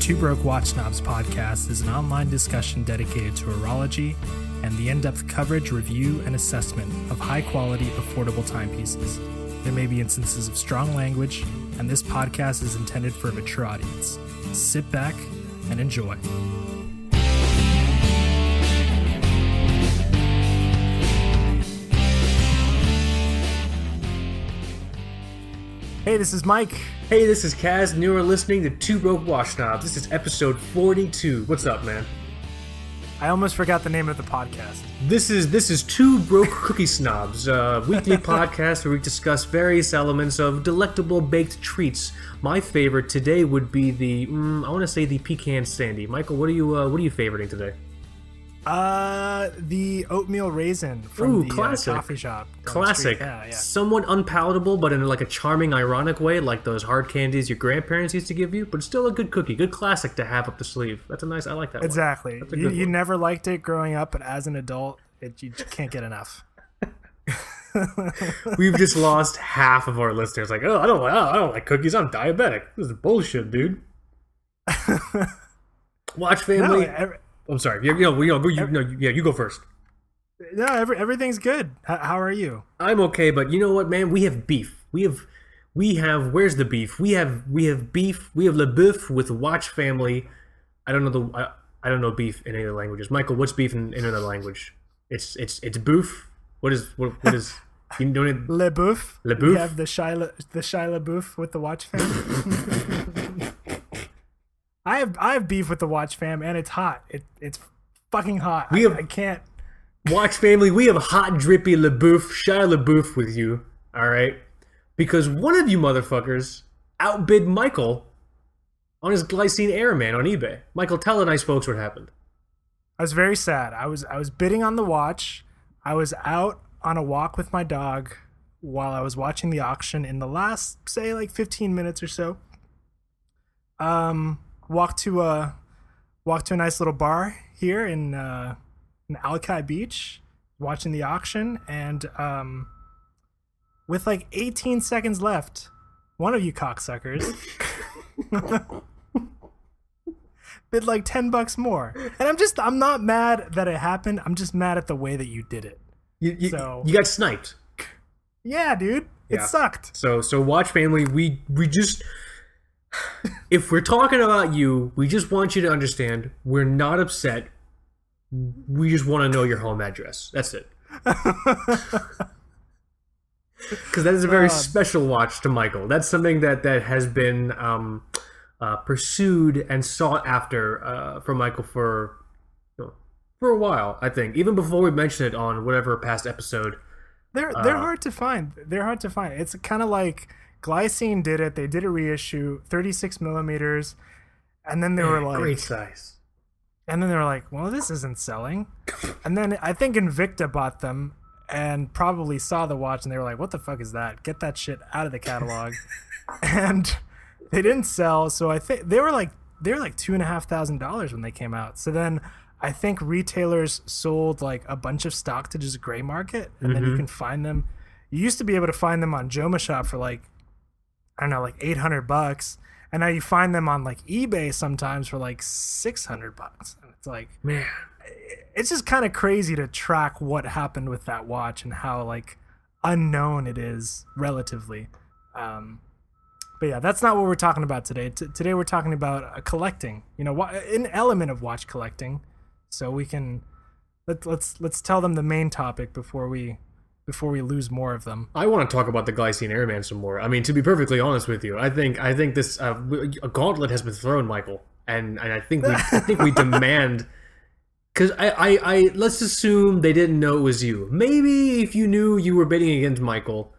Two Broke Watch Snobs podcast is an online discussion dedicated to horology and the in depth coverage, review, and assessment of high quality, affordable timepieces. There may be instances of strong language, and this podcast is intended for a mature audience. Sit back and enjoy. Hey, this is Mike. Hey, this is Kaz, and you are listening to Two Broke Wash Snobs. This is episode 42. What's up, man? I almost forgot the name of the podcast. This is this is Two Broke Cookie Snobs, a weekly podcast where we discuss various elements of delectable baked treats. My favorite today would be the mm, I want to say the pecan sandy. Michael, what are you uh, what are you favoriting today? Uh, the oatmeal raisin from Ooh, the uh, classic. coffee shop. Classic. Yeah, yeah. somewhat unpalatable, but in like a charming, ironic way, like those hard candies your grandparents used to give you. But still a good cookie, good classic to have up the sleeve. That's a nice. I like that. one. Exactly. You, you never liked it growing up, but as an adult, it, you can't get enough. We've just lost half of our listeners. Like, oh, I don't, I don't like cookies. I'm diabetic. This is bullshit, dude. Watch No, family. every, I'm sorry. You, you know, you know, you, no, you- yeah, you go first. no every, everything's good. H- how are you? I'm okay, but you know what, man? We have beef. We have, we have. Where's the beef? We have, we have beef. We have le beef with Watch family. I don't know the, I, I don't know beef in any other languages. Michael, what's beef in, in another language? It's, it's, it's boof. What is, what, what is? You know it? Le Bouffe. Le We have the Shia, the Shia LaBeouf with the Watch fam. I have I have beef with the Watch fam, and it's hot. It, it's fucking hot. We have- I can't. Watch family, we have hot drippy LaBouffe, Shia LaBeouf with you, all right? Because one of you motherfuckers outbid Michael on his glycine airman on eBay. Michael, tell the nice folks what happened. I was very sad. I was I was bidding on the watch. I was out on a walk with my dog while I was watching the auction in the last say like 15 minutes or so. Um walked to a walked to a nice little bar here in uh in Alki Beach watching the auction and um with like 18 seconds left, one of you cocksuckers bid like 10 bucks more. And I'm just, I'm not mad that it happened. I'm just mad at the way that you did it. You, you, So- you got sniped. Yeah, dude. It sucked. So, so watch family, we we just if we're talking about you, we just want you to understand we're not upset. We just want to know your home address. That's it. Because that is a very Uh, special watch to Michael. That's something that that has been um, uh, pursued and sought after uh, for Michael for you know, for a while. I think even before we mentioned it on whatever past episode. They're they're Uh, hard to find. They're hard to find. It's kind of like Glycine did it. They did a reissue, 36 millimeters, and then they were eh, like, great size. and then they were like, well, this isn't selling. And then I think Invicta bought them and probably saw the watch and they were like, what the fuck is that? Get that shit out of the catalog. and they didn't sell. So I think they were like, they were like two and a half thousand dollars when they came out. So then I think retailers sold like a bunch of stock to just gray market and then you mm-hmm. can find them. You used to be able to find them on Joma Shop for like, I don't know, like 800 bucks. And now you find them on like eBay sometimes for like 600 bucks. And it's like, Man, it's just kind of crazy to track what happened with that watch and how like unknown it is relatively. Um, but yeah, that's not what we're talking about today. T- today we're talking about uh, collecting. You know, wha- an element of watch collecting. So we can let, let's let's tell them the main topic before we before we lose more of them. I want to talk about the Glycine Airman some more. I mean, to be perfectly honest with you, I think I think this uh, a gauntlet has been thrown, Michael, and and I think we I think we demand because I, I I let's assume they didn't know it was you. Maybe if you knew you were bidding against Michael,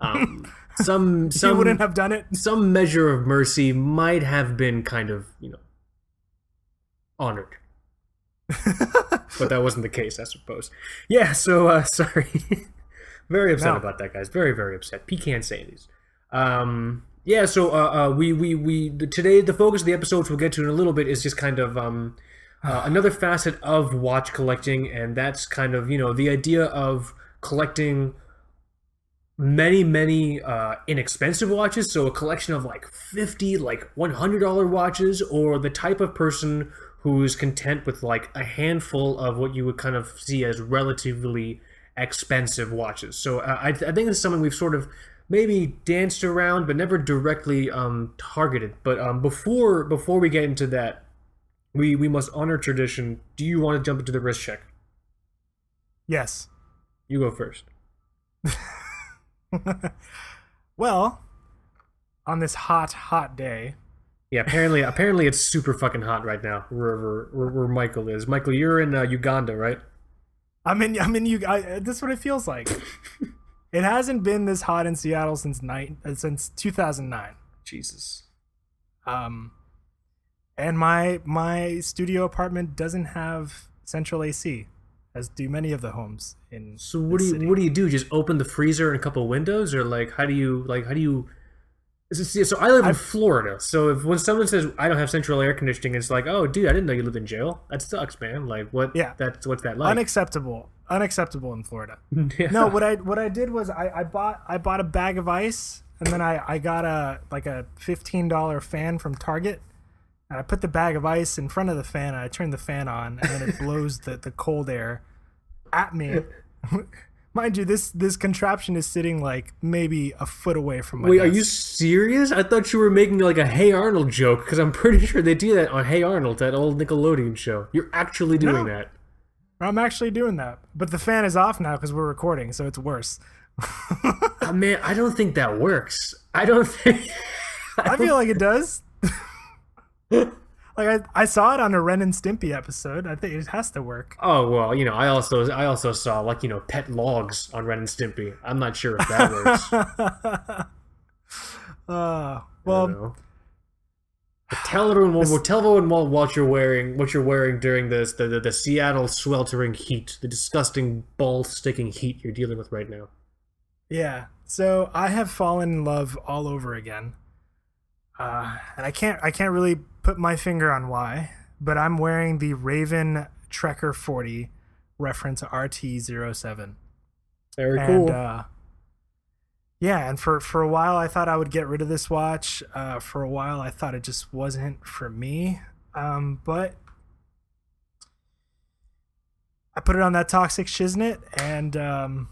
um, some you some wouldn't have done it. some measure of mercy might have been kind of you know honored. but that wasn't the case, I suppose. Yeah, so uh, sorry. Very upset No. about that, guys. Very, very upset. Pecan Sandies. Um, yeah, so uh, uh, we, we, we today the focus of the episode, which we'll get to in a little bit, is just kind of um, uh, another facet of watch collecting, and that's kind of you know the idea of collecting many many uh, inexpensive watches so a collection of like 50 like $100 watches or the type of person who's content with like a handful of what you would kind of see as relatively expensive watches so uh, I, I think it's something we've sort of maybe danced around but never directly um, targeted but um, before before we get into that we we must honor tradition do you want to jump into the wrist check Yes. you go first well, on this hot, hot day, Yeah, apparently, apparently it's super fucking hot right now wherever where, where Michael is. Michael, you're in uh, Uganda, right? I'm in. I'm in. You. I, this is what it feels like. it hasn't been this hot in Seattle since night uh, since 2009. Jesus. Um, and my my studio apartment doesn't have central AC, as do many of the homes in. So what do you city. what do you do? Just open the freezer and a couple windows, or like how do you like how do you? Is it- see, So I live in Florida. So if when someone says I don't have central air conditioning, it's like, oh, dude, I didn't know you live in jail. That sucks, man. Like what? Yeah. That's what's that like? Unacceptable. Unacceptable in Florida. Yeah. No, what I what I did was I, I bought I bought a bag of ice and then I, I got a like a fifteen dollar fan from Target and I put the bag of ice in front of the fan and I turned the fan on and then it blows the, the cold air at me. Mind you, this this contraption is sitting like maybe a foot away from my Wait, are you serious? I thought you were making like a Hey Arnold joke because I'm pretty sure they do that on Hey Arnold, that old Nickelodeon show. You're actually doing No. that. I'm actually doing that. But the fan is off now because we're recording, so it's worse. Uh, man, I don't think that works. I don't think. I feel like it does. like I, I saw it on a Ren and Stimpy episode. I think it has to work. Oh well, you know, I also I also saw like you know pet logs on Ren and Stimpy. I'm not sure if that works. Uh, well, don't know. But tell everyone, well, tell everyone what, what you're wearing, what you're wearing during this the, the the Seattle sweltering heat, the disgusting ball sticking heat you're dealing with right now. yeah. So I have fallen in love all over again, uh, and I can't I can't really put my finger on why, but I'm wearing the Raven Trekker 40 reference RT07. Very and cool. uh, yeah, and for for a while I thought I would get rid of this watch. Uh, for a while I thought it just wasn't for me. Um, but I put it on that toxic shiznit, and um,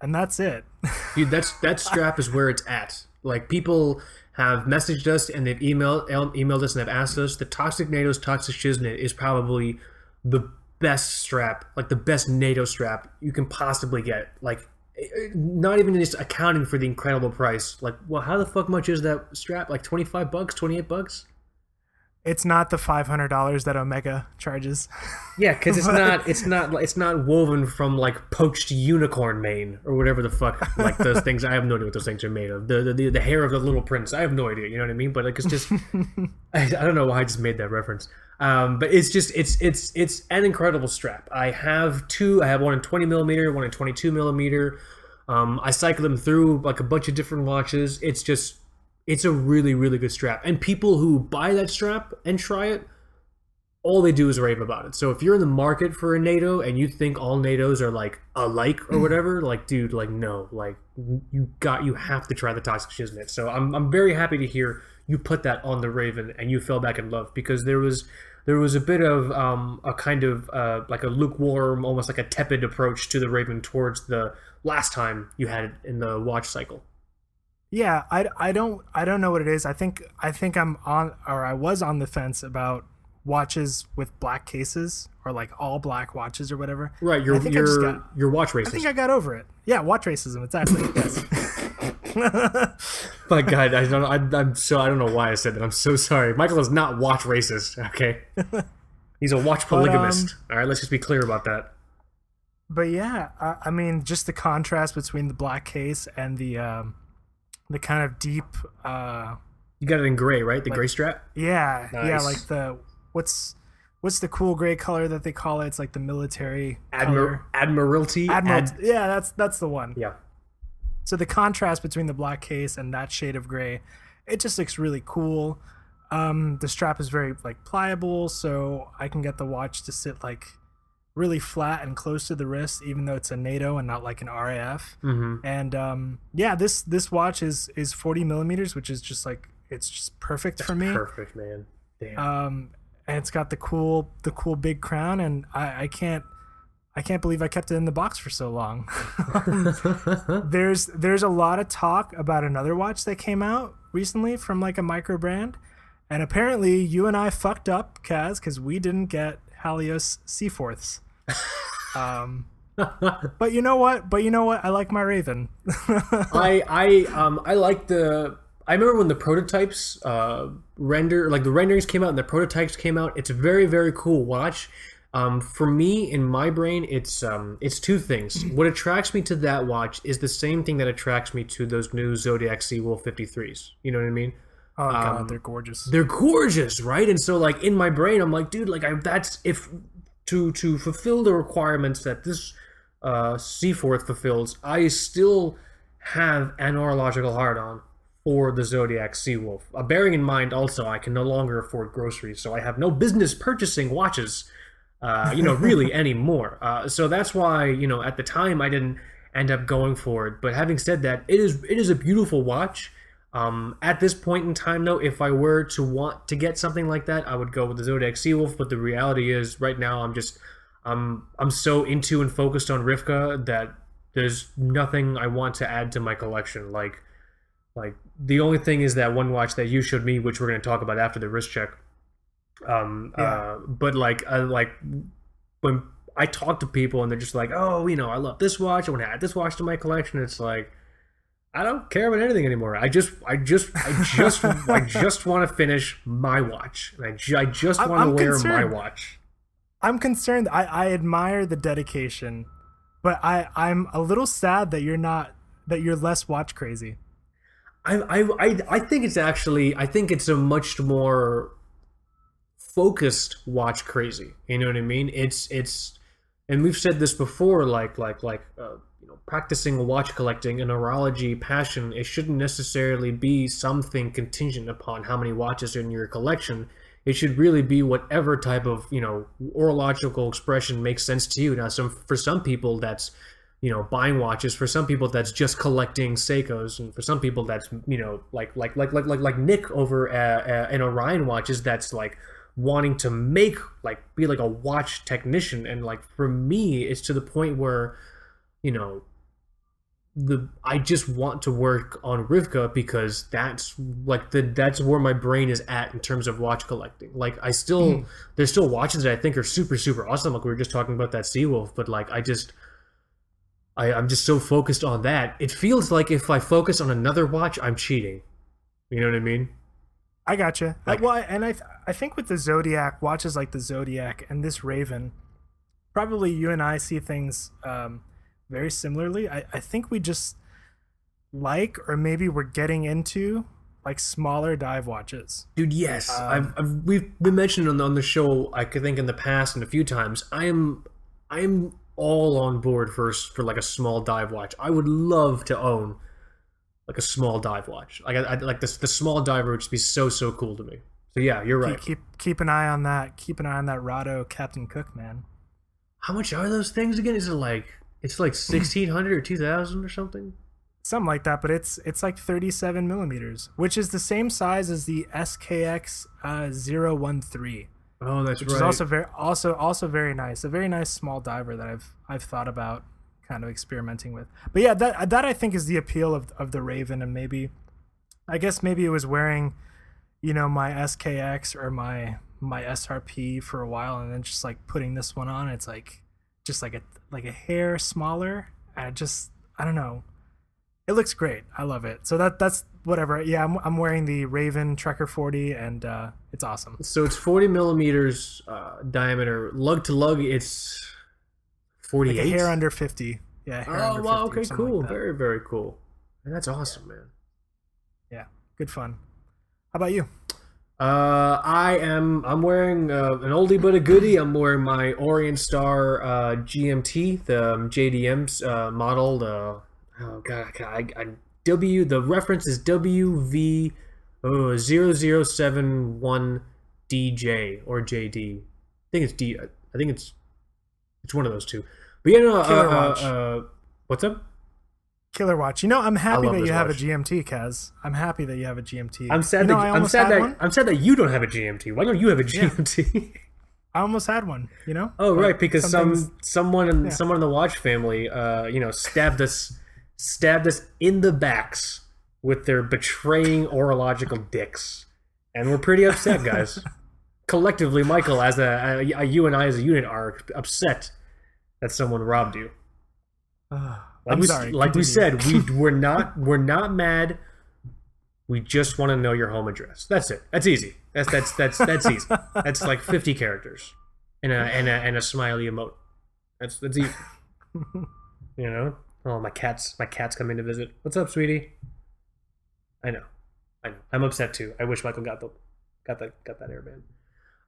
and that's it. Dude, that's that strap is where it's at. Like people have messaged us and they've emailed emailed us and they've asked us. The Toxic NATO's Toxic Shiznit is probably the best strap, like the best NATO strap you can possibly get. Like, eh, eh, not even just accounting for the incredible price. Like, well, how the fuck much is that strap? Like twenty five bucks, twenty eight bucks? It's not the five hundred dollars that Omega charges. Yeah, because it's not it's not it's not woven from like poached unicorn mane or whatever the fuck like those things. I have no idea what those things are made of. The the, the hair of the little prince. I have no idea. You know what I mean? But like it's just I, I don't know why I just made that reference. Um, but it's just it's it's it's an incredible strap. I have two. I have one in twenty millimeter, one in twenty two millimeter. Um, I cycle them through like a bunch of different watches. It's just it's a really really good strap. And people who buy that strap and try it all they do is rave about it. So if you're in the market for a NATO and you think all NATOs are like alike or whatever, like dude, like no, like you got you have to try the Toxic Shiznit. So I'm I'm very happy to hear you put that on the Raven and you fell back in love because there was there was a bit of um, a kind of uh, like a lukewarm, almost like a tepid approach to the Raven towards the last time you had it in the watch cycle. Yeah, I, I don't I don't know what it is. I think I think I'm on or I was on the fence about watches with black cases or like all black watches or whatever. Right, your think I just your got- your watch racism. I think I got over it. Yeah, watch racism. Exactly. Yes. My God, I don't. I, I'm so. I don't know why I said that. I'm so sorry. Michael is not watch racist. Okay, he's a watch polygamist. um, All right, let's just be clear about that. but yeah, I, I mean, just the contrast between the black case and the um, the kind of deep. Uh, You got it in gray, right? The gray strap. yeah, yeah, like the what's what's the cool gray color that they call it? It's like the military Admir- Admiralty. Admiral. Ad- yeah, that's that's the one. yeah. So the contrast between the black case and that shade of gray, it just looks really cool. Um, the strap is very like pliable, so I can get the watch to sit like really flat and close to the wrist, even though it's a NATO and not like an RAF. hmm And um, yeah, this this watch is is 40 millimeters, which is just like it's just perfect for me. Perfect, man. Damn. Um, and it's got the cool the cool big crown, and I, I can't I can't believe I kept it in the box for so long. there's there's a lot of talk about another watch that came out recently from like a micro brand, and apparently you and I fucked up, Kaz, because we didn't get Halios Seaforths. Um, but you know what? But you know what? I like my Raven. I I um I like the I remember when the prototypes uh render like the renderings came out and the prototypes came out. It's a very very cool watch. Um, for me in my brain, it's um it's two things. what attracts me to that watch is the same thing that attracts me to those new Zodiac Seawolf 53s. You know what I mean? oh god, Um, they're gorgeous. they're gorgeous, right? And so like in my brain, I'm like, dude, like I that's if to to fulfill the requirements that this uh Seaforth fulfills, I still have an orological hard on for the Zodiac Seawolf. Uh, bearing in mind also I can no longer afford groceries, so I have no business purchasing watches uh, you know, really anymore. Uh, so that's why, you know, at the time I didn't end up going for it. But having said that, it is it is a beautiful watch. Um, at this point in time, though, if I were to want to get something like that, I would go with the Zodiac Seawolf. But the reality is, right now, I'm just I'm I'm so into and focused on Rivka that there's nothing I want to add to my collection. Like like the only thing is that one watch that you showed me, which we're going to talk about after the wrist check. Um, Yeah. uh, but like, I like when I talk to people and they're just like, "Oh, you know, I love this watch. I want to add this watch to my collection." It's like, I don't care about anything anymore. I just, I just, I just, I just want to finish my watch. And I, ju- I just I'm- want to wear concerned. my watch. I'm concerned. I, I admire the dedication, but I I'm a little sad that you're not that you're less watch crazy. I, I, I, I think it's actually, I think it's a much more focused watch crazy. You know what I mean? It's, it's, and we've said this before, like, like, like, uh, practicing watch collecting, an horology passion, it shouldn't necessarily be something contingent upon how many watches are in your collection. It should really be whatever type of, you know, horological expression makes sense to you. Now, some for some people, that's you know buying watches for some people that's just collecting seikos and for some people that's you know like like like like like, like nick over uh, uh, in orion watches that's like wanting to make like be like a watch technician and like for me it's to the point where you know the I just want to work on Rivka because that's like the that's where my brain is at in terms of watch collecting. Like I still there's still watches that I think are super super awesome. Like we were just talking about that Seawolf, but like I just I, I'm just so focused on that. It feels like if I focus on another watch, I'm cheating. You know what I mean? I gotcha. Like- I, well, and I I think with the Zodiac watches like the Zodiac and this Raven, probably you and I see things um, very similarly. I I think we just like or maybe we're getting into like smaller dive watches. Dude, yes. Um, I've, I've we've been mentioned on the, on the show. I could think in the past and a few times. I am I'm all on board for for like a small dive watch. I would love to own like a small dive watch. Like I, I like this the small diver would just be so so cool to me. So yeah, you're right. Keep, keep keep an eye on that. Keep an eye on that Rado Captain Cook man. How much are those things again? Is it like it's like sixteen hundred or two thousand or something? something like that but it's it's like 37 millimeters which is the same size as the skx uh, 013 Oh, that's which right. is also very also also very nice a very nice small diver that i've i've thought about kind of experimenting with but yeah that that i think is the appeal of of the raven and maybe i guess maybe it was wearing you know my skx or my my srp for a while and then just like putting this one on it's like just like a like a hair smaller it just i don't know it looks great i love it so that that's whatever yeah i'm, I'm wearing the raven trekker 40 and uh it's awesome so it's forty millimeters uh, diameter. Lug to lug, it's 48. like a hair under 50 yeah hair Oh under wow! 50 or Okay, cool. like very very cool. And that's awesome, man. yeah good fun how about you Uh, I am. I'm wearing uh, an oldie but a goodie. I'm wearing my Orient Star uh, GMT, the um, JDM's uh, model. The oh god, I, I, W. The reference is WV oh, 0071 DJ or JD. I think it's D. I think it's It's one of those two. But yeah, no, uh, uh, uh, what's up? Killer Watch. You know, I'm happy that you have watch. a GMT, Kaz. I'm happy that you have a GMT. I'm sad You know, that I'm sad that one. I'm sad that you don't have a GMT. Why don't you have a GMT? I almost had one. You know? oh, But right, because some someone in yeah. someone in the Watch family, uh, you know, stabbed us stabbed us in the backs with their betraying orological dicks, and we're pretty upset, guys. Collectively, Michael, as a, a, you and I as a unit are upset that someone robbed you. Like I'm we, sorry. like we said, we we're not we're not mad. We just want to know your home address. That's it. That's easy. That's that's that's that's easy. That's like fifty characters, and a and a and a smiley emote. That's that's easy. you know. Oh, my cats! My cats coming to visit. What's up, sweetie? I know, I know. I'm upset too. I wish Michael got the got that got that Airman.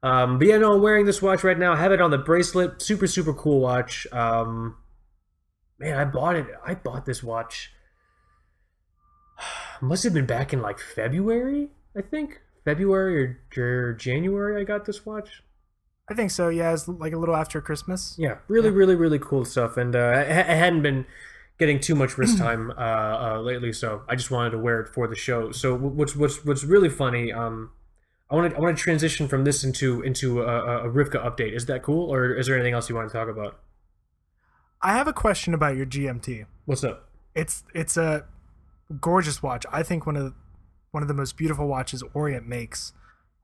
Um, but yeah, no, I'm wearing this watch right now. I have it on the bracelet. Super super cool watch. Um, man, I bought it. I bought this watch. Must have been back in like February, I think. February or, or January, I got this watch. I think so. Yeah, it's like a little after Christmas. Yeah, really, really, really cool stuff. And uh, I, I hadn't been getting too much wrist time uh, uh, lately, so I just wanted to wear it for the show. So what's what's what's really funny? Um, I want to I want to transition from this into into a, a Rivka update. Is that cool, or is there anything else you want to talk about? I have a question about your GMT. What's up? It's it's a gorgeous watch. I think one of the, one of the most beautiful watches Orient makes.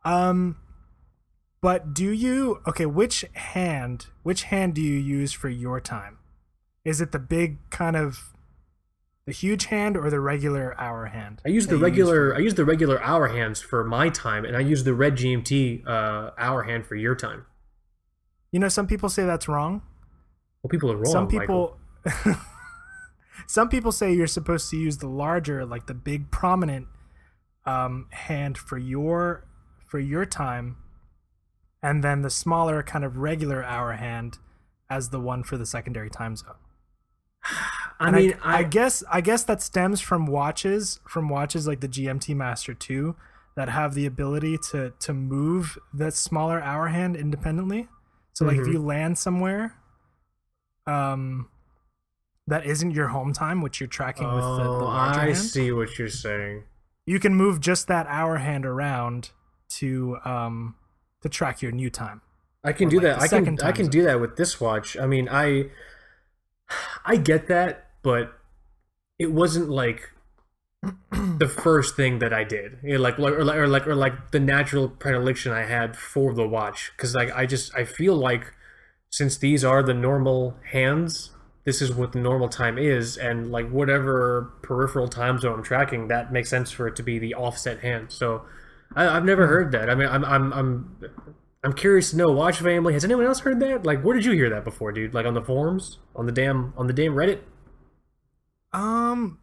Um, but do you okay? Which hand? Which hand do you use for your time? Is it the big kind of the huge hand or the regular hour hand? I use the regular I use the regular hour hands for my time, and I use the red GMT uh, hour hand for your time. You know, some people say that's wrong. Well, people are wrong. some people some people say you're supposed to use the larger like the big prominent um, hand for your for your time and then the smaller kind of regular hour hand as the one for the secondary time zone I And mean, I, I guess I guess that stems from watches from watches like the GMT Master 2 that have the ability to to move that smaller hour hand independently. So like if Mhm. you land somewhere um that isn't your home time which you're tracking with the, the oh, larger I hand, see what you're saying. you can move just that hour hand around to um to track your new time. I can Or, do like, that. I can I can do that with this watch. I mean, I I get that, but it wasn't like the first thing that I did. You know, like or like or like or like the natural predilection I had for the watch cuz like I just I feel like since these are the normal hands, this is what the normal time is and like whatever peripheral time zone I'm tracking, that makes sense for it to be the offset hand. So I, I've never heard that. I mean, I'm I'm I'm I'm curious to know, Watch Family, has anyone else heard that? Like, where did you hear that before, dude? Like on the forums, on the damn, on the damn Reddit? Um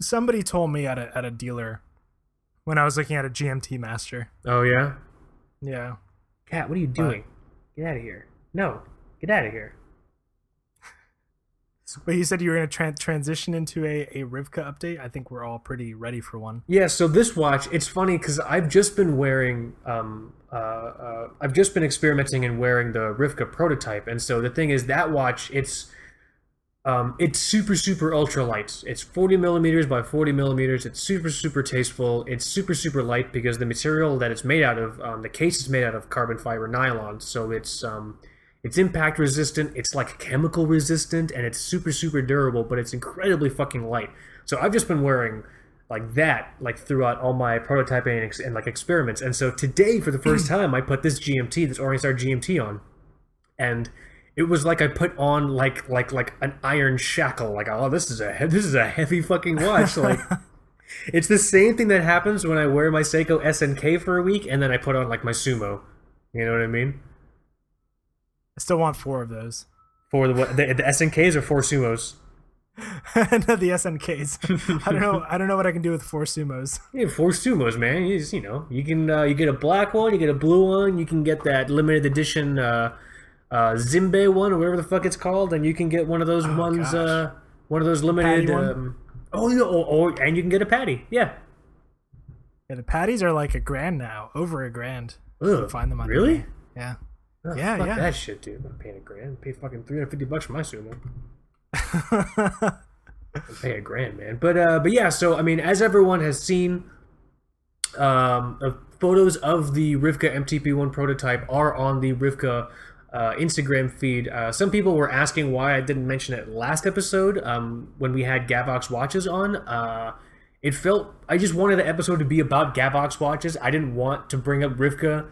somebody told me at a at a dealer when I was looking at a GMT Master. Oh yeah, Yeah. Cat, what are you doing? Get out of here! No, get out of here! But you said you were going to tran transition into a, a Rivka update. I think we're all pretty ready for one. Yeah, so this watch, it's funny because I've just been wearing, um, uh, uh, I've just been experimenting and wearing the Rivka prototype, and so the thing is that watch, it's, um, it's super super ultra light. It's 40 millimeters by 40 millimeters. It's super super tasteful. It's super super light because the material that it's made out of, um, the case is made out of carbon fiber nylon, so it's um, it's impact resistant. It's like chemical resistant, and it's super super durable. But it's incredibly fucking light. So I've just been wearing like that like throughout all my prototyping and, ex- and like experiments. And so today, for the first time, I put this GMT, this Orient Star GMT on, and it was like I put on like like like an iron shackle. Like oh, this is a he- this is a heavy fucking watch. Like it's the same thing that happens when I wear my Seiko SNK for a week, and then I put on like my Sumo. You know what I mean? I still want four of those. For the what the, the SNKs or four Sumos. no, the SNKs. I don't know. I don't know what I can do with four sumos. Yeah, four sumos, man. You just, you know, you can uh, you get a black one, you get a blue one, you can get that limited edition uh, uh, Zimbe one or whatever the fuck it's called, and you can get one of those ones, uh, one of those limited. Um, oh, yeah, or, or and you can get a PADI. Yeah. Yeah, the PADIs are like a grand now, over a grand. Ugh, Find them on really? eBay. Yeah. Oh, Yeah, fuck yeah. that shit, dude. I'm not paying a grand. Pay fucking 350 bucks for my sumo. Pay a grand, man. But uh, but yeah. So I mean, as everyone has seen, um, uh, photos of the Rivka MTP1 prototype are on the Rivka uh, Instagram feed. Uh, some people were asking why I didn't mention it last episode um, when we had Gavox watches on. Uh, it felt I just wanted the episode to be about Gavox watches. I didn't want to bring up Rivka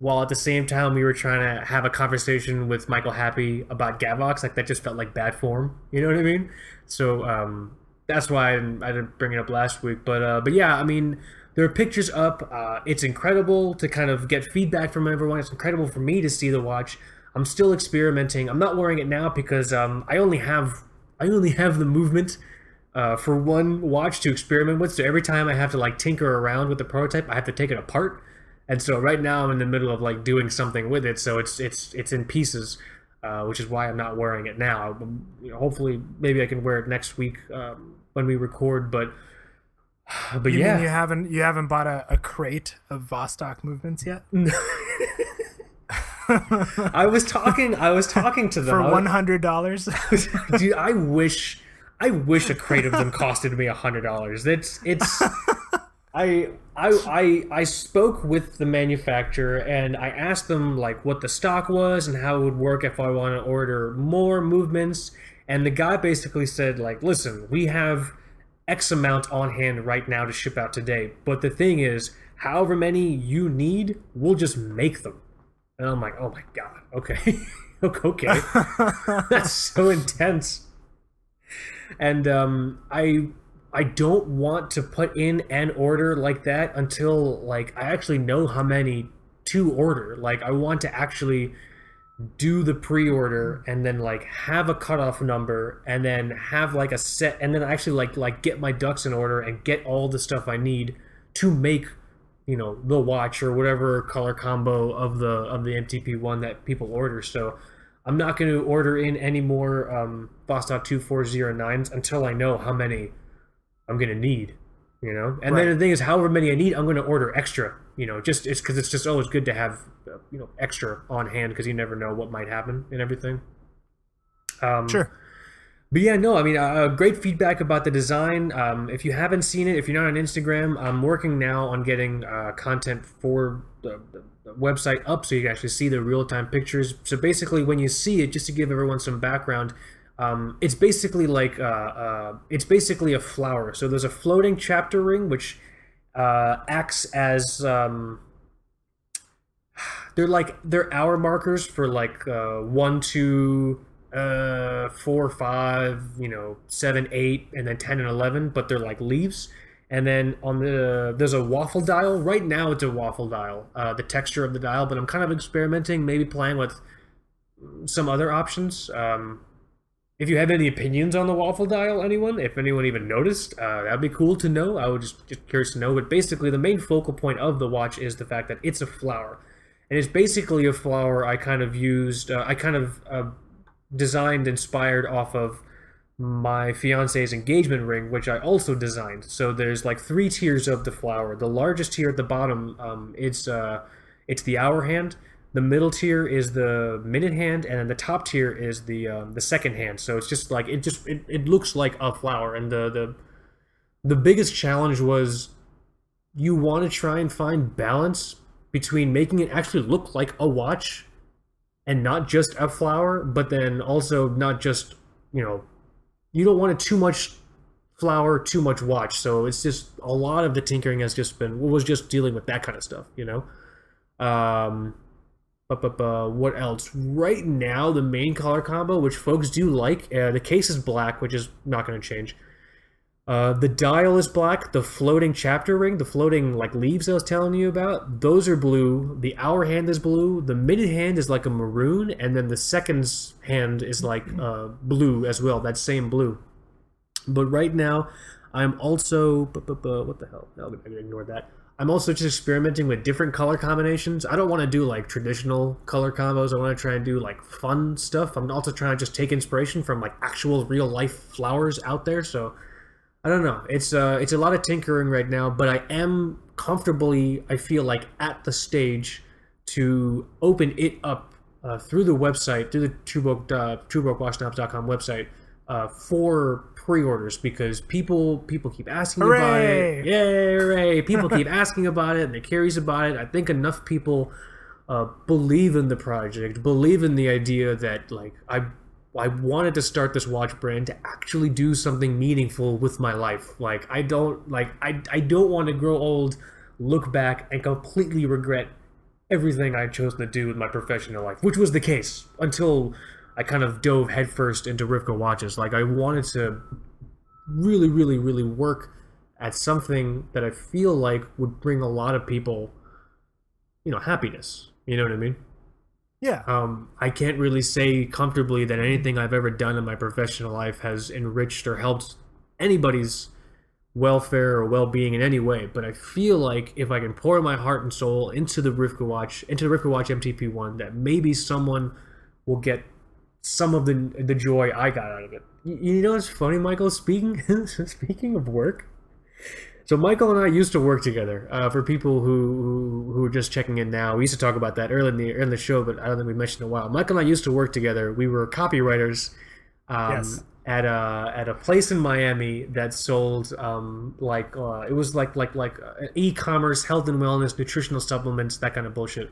while at the same time we were trying to have a conversation with Michael Happé about Gavox. Like that just felt like bad form. You know what I mean? So um, that's why I didn't, I didn't bring it up last week. But uh, but yeah, I mean there are pictures up. Uh, it's incredible to kind of get feedback from everyone. It's incredible for me to see the watch. I'm still experimenting. I'm not wearing it now because um, I only have I only have the movement uh, for one watch to experiment with. So every time I have to like tinker around with the prototype, I have to take it apart. And so right now I'm in the middle of like doing something with it. So it's it's it's in pieces, uh, which is why I'm not wearing it now. Um, you know, hopefully, maybe I can wear it next week um, when we record. But but You yeah, you haven't you haven't bought a, a crate of Vostok movements yet? I was talking. I was talking to them For one hundred dollars? dude i wish i wish a crate of them costed me a hundred dollars it's it's I, I i i spoke with the manufacturer and i asked them like what the stock was and how it would work if i want to order more movements. And the guy basically said like listen we have x amount on hand right now to ship out today but the thing is however many you need we'll just make them. And i'm like oh my god okay okay. That's so intense. And um i i don't want to put in an order like that until like i actually know how many to order. Like i want to actually do the pre-order and then like have a cutoff number and then have like a set and then actually like like get my ducks in order and get all the stuff i need to make you know the watch or whatever color combo of the of the mtp one that people order. So i'm not going to order in any more um vostok 2409s until i know how many i'm going to need you know and then the thing is however many i need i'm going to order extra you know just it's because it's just always good to have uh, you know extra on hand because you never know what might happen and everything um sure. but yeah, no, I mean, uh, great feedback about the design. Um, if you haven't seen it, if you're not on Instagram, I'm working now on getting uh, content for the, the, the website up so you can actually see the real time pictures. So basically, when you see it, just to give everyone some background, um, it's basically like uh, uh, it's basically a flower. So there's a floating chapter ring which uh, acts as um, they're like they're hour markers for like uh, one, two, uh, four, five, you know, seven, eight, and then ten and eleven. But they're like leaves. And then on the there's a waffle dial. Right now it's a waffle dial. Uh, the texture of the dial, but I'm kind of experimenting, maybe playing with some other options. Um, if you have any opinions on the waffle dial, anyone, if anyone even noticed, uh, that'd be cool to know. I would just, just curious to know. But basically, the main focal point of the watch is the fact that it's a flower, and it's basically a flower I kind of used. Uh, I kind of uh, designed, inspired off of my fiance's engagement ring, which I also designed. So there's like three tiers of the flower. The largest tier at the bottom, um, it's uh, it's the hour hand. The middle tier is the minute hand, and then the top tier is the um, the second hand. So it's just like it just it, it looks like a flower. And the the the biggest challenge was you want to try and find balance between making it actually look like a watch and not just a flower, but then also not just you know you don't want it too much flower, too much watch. So it's just a lot of the tinkering has just been was just dealing with that kind of stuff, you know. Um, what else? Right now, the main color combo, which folks do like, uh, the case is black, which is not going to change. Uh, the dial is black. The floating chapter ring, the floating like leaves I was telling you about, those are blue. The hour hand is blue. The minute hand is like a maroon, and then the seconds hand is like uh, blue as well. That same blue. But right now, I'm also what the hell? Gonna ignore that. I'm also just experimenting with different color combinations. I don't want to do like traditional color combos. I want to try and do like fun stuff. I'm also trying to just take inspiration from like actual real life flowers out there. So I don't know. It's uh, it's a lot of tinkering right now, but I am comfortably. I feel like at the stage to open it up uh, through the website, through the Two Broke, uh, website uh, for pre-orders because people people keep asking about it. Yay, hooray! People keep asking about it and they're curious about it. I think enough people uh, believe in the project, believe in the idea that like I I wanted to start this watch brand to actually do something meaningful with my life. Like I don't like I I don't want to grow old, look back and completely regret everything I chose to do with my professional life, which was the case until I kind of dove headfirst into Rivka watches. Like I wanted to really, really, really work at something that I feel like would bring a lot of people, you know, happiness. You know what I mean? Yeah. Um, I can't really say comfortably that anything I've ever done in my professional life has enriched or helped anybody's welfare or well-being in any way. But I feel like if I can pour my heart and soul into the Rivka watch, into the Rivka watch MTP one, that maybe someone will get some of the the joy I got out of it. You, you know what's funny, Michael? Speaking speaking of work, so Michael and I used to work together. Uh, for people who, who who are just checking in now, we used to talk about that early in the in the show, but I don't think we mentioned in a while. Michael and I used to work together. We were copywriters. Um, Yes. At a at a place in Miami that sold um like uh, it was like like like uh, e-commerce health and wellness nutritional supplements that kind of bullshit.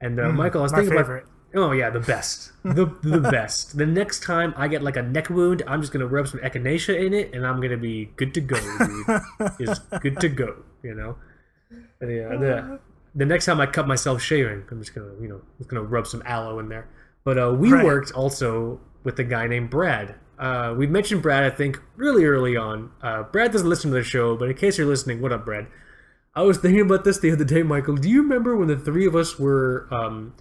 And uh, Michael, I was thinking favorite. about Oh yeah, the best, the the best. The next time I get like a neck wound, I'm just gonna rub some echinacea in it, and I'm gonna be good to go, dude. Is good to go, you know. And, yeah, the the next time I cut myself shaving, I'm just gonna you know just gonna rub some aloe in there. But uh, we Right. worked also with a guy named Brad. Uh, we mentioned Brad, I think, really early on. Uh, Brad doesn't listen to the show, but in case you're listening, what up, Brad? I was thinking about this the other day, Michael. Do you remember when the three of us were um,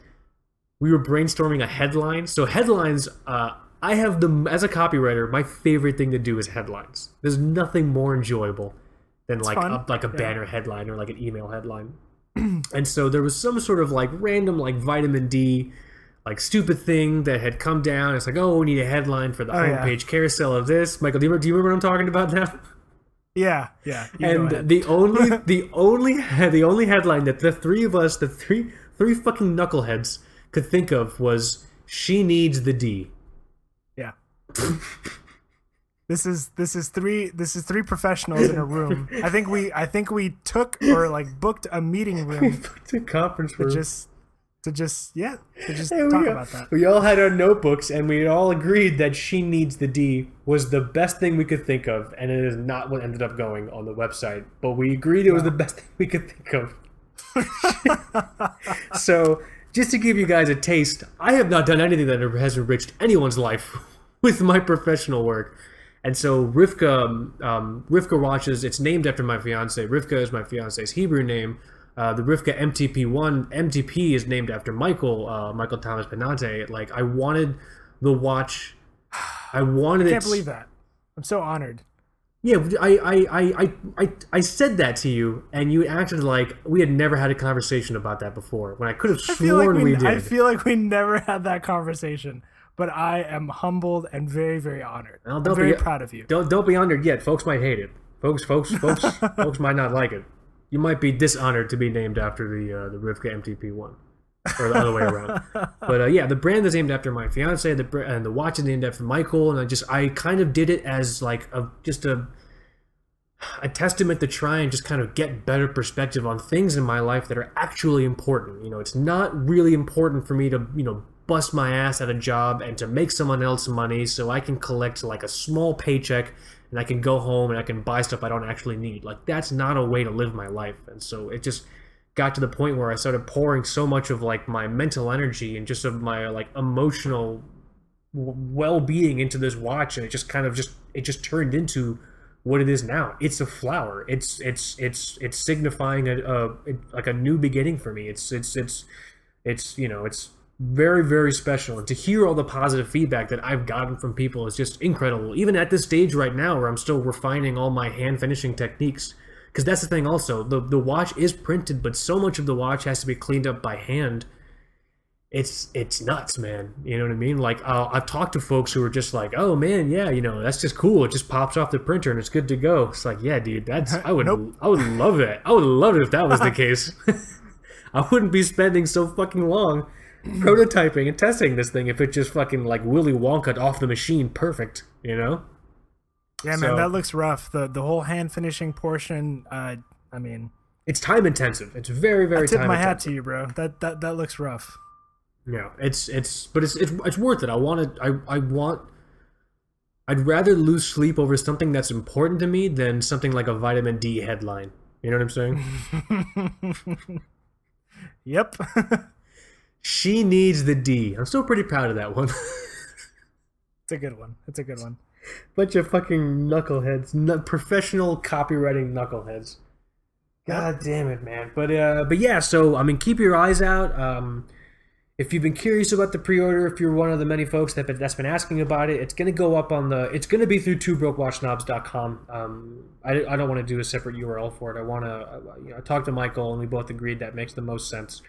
we were brainstorming a headline? So headlines, uh, I have the as a copywriter, my favorite thing to do is headlines. There's nothing more enjoyable than like fun. a, like a Yeah. banner headline or like an email headline. and so there was some sort of like random like vitamin D like stupid thing that had come down. It's like, oh, we need a headline for the Oh, yeah. homepage carousel of this. Michael, do you, remember, do you remember what I'm talking about now? Yeah. Yeah. And the only the only the only headline that the three of us, the three three fucking knuckleheads, could think of was "She needs the D." Yeah. this is this is three this is three professionals in a room. I think we I think we took or like booked a meeting room to conference to room. just to just yeah to just And talk we, about that. we all had our notebooks and we all agreed that "She needs the D" was the best thing we could think of, and it is not what ended up going on the website. But we agreed it was the best thing we could think of. so, just to give you guys a taste, I have not done anything that has enriched anyone's life with my professional work. And so Rivka, um, um, Rivka watches. It's named after my fiance. Rivka is my fiance's Hebrew name. Uh, the Rivka MTP one MTP is named after Michael, uh, Michael Thomas Benante. Like I wanted the watch. I wanted I can't believe that. I'm so honored. Yeah, I, I, I, I, I, said that to you, and you acted like we had never had a conversation about that before. When I could have feel like sworn we, we, did. I feel like we never had that conversation, but I am humbled and very very honored. Well, I'm don't very be- proud of you. Don't don't be honored yet. Folks might hate it. Folks, folks, folks, folks might not like it. You might be dishonored to be named after the uh, the Rivka MTP one, or the other way around. But uh, yeah, the brand is named after my fiance. The and the watch is named after Michael. And I just I kind of did it as like a just a a testament to try and just kind of get better perspective on things in my life that are actually important. You know, it's not really important for me to, you know, bust my ass at a job and to make someone else money so I can collect like a small paycheck and I can go home and I can buy stuff I don't actually need. Like that's not a way to live my life. And so it just got to the point where I started pouring so much of like my mental energy and just of my like emotional well-being into this watch and it just kind of just it just turned into what it is now. It's a flower. It's it's it's it's signifying a, a like a new beginning for me. It's it's it's it's you know it's very very special and to hear all the positive feedback that I've gotten from people is just incredible. Even at this stage right now where I'm still refining all my hand finishing techniques because that's the thing also the the watch is printed but so much of the watch has to be cleaned up by hand it's it's nuts, man. You know what I mean? Like I'll, I've talked to folks who are just like, "Oh man, yeah, you know, that's just cool. It just pops off the printer and it's good to go." It's like, yeah, dude, that's I would Nope. I would love it. I would love it if that was the case. I wouldn't be spending so fucking long prototyping and testing this thing if it just fucking like Willy Wonka off the machine perfect, you know? Yeah, man, that looks rough. The the whole hand finishing portion. Uh, I mean, It's time intensive. It's very very I tip time my hat to you, bro. That that that looks rough. Yeah, it's it's but it's it's, it's worth it. I want to I I want I'd rather lose sleep over something that's important to me than something like a vitamin D headline. You know what I'm saying? Yep. she needs the D. I'm still pretty proud of that one. it's a good one. It's a good one. Bunch of fucking knuckleheads, nu- professional copywriting knuckleheads. God damn it, man. But uh, but yeah. So I mean, keep your eyes out. Um, if you've been curious about the pre-order, if you're one of the many folks that that's been asking about it, it's gonna go up on the. It's gonna be through twobrokeWatchSnobs.com. Um, I, I don't want to do a separate URL for it. I want to. You know, I talked to Michael, and we both agreed that makes the most sense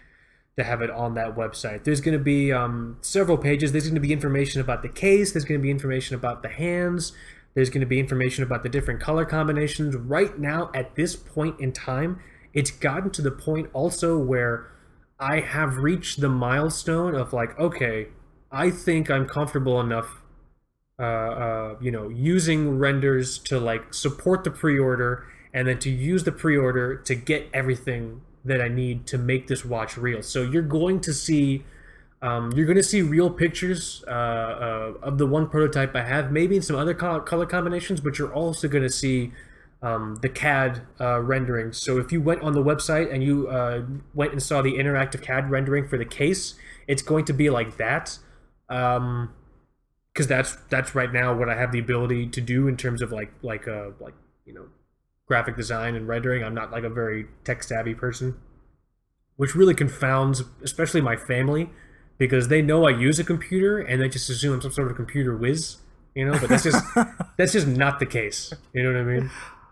to have it on that website. There's going to be um, several pages. There's going to be information about the case. There's going to be information about the hands. There's going to be information about the different color combinations. Right now, at this point in time, it's gotten to the point also where I have reached the milestone of like, okay, I think I'm comfortable enough, uh, uh, you know, using renders to like support the pre-order and then to use the pre-order to get everything that I need to make this watch real. So you're going to see, um, you're going to see real pictures uh, uh, of the one prototype I have, maybe in some other co- color combinations, but you're also going to see um, the CAD uh, rendering. So if you went on the website and you uh, went and saw the interactive CAD rendering for the case, it's going to be like that. Um, because that's that's right now what I have the ability to do in terms of like like uh like you know graphic design and rendering. I'm not like a very tech savvy person, which really confounds especially my family because they know I use a computer and they just assume I'm some sort of computer whiz, you know. But that's just that's just not the case. You know what I mean?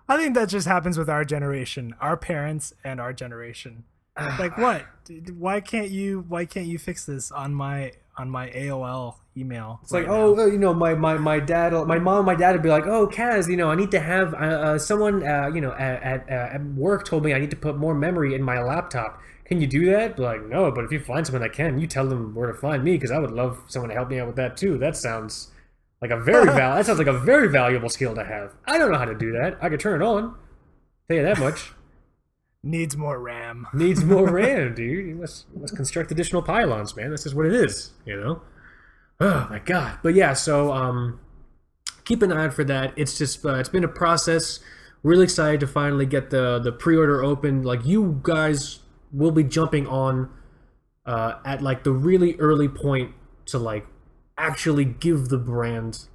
I think that just happens with our generation, our parents and our generation. like what? Why can't you? Why can't you fix this on my on my AOL email? It's like, oh, you know, my, my, my dad, my mom, my dad would be like, oh, Kaz, you know, I need to have uh, uh, someone, uh, you know, at, at, uh, at work told me I need to put more memory in my laptop. Can you do that? Like, no, but if you find someone that can, you tell them where to find me because I would love someone to help me out with that too. That sounds like a very val. that sounds like a very valuable skill to have. I don't know how to do that. I could turn it on. Tell you that much. needs more RAM. Needs more RAM, dude. You must must construct additional pylons, man. This is what it is, you know. Oh my god. But yeah, so um, keep an eye out for that. It's just uh, it's been a process. Really excited to finally get the the pre-order open. Like you guys will be jumping on uh, at like the really early point to like actually give the brand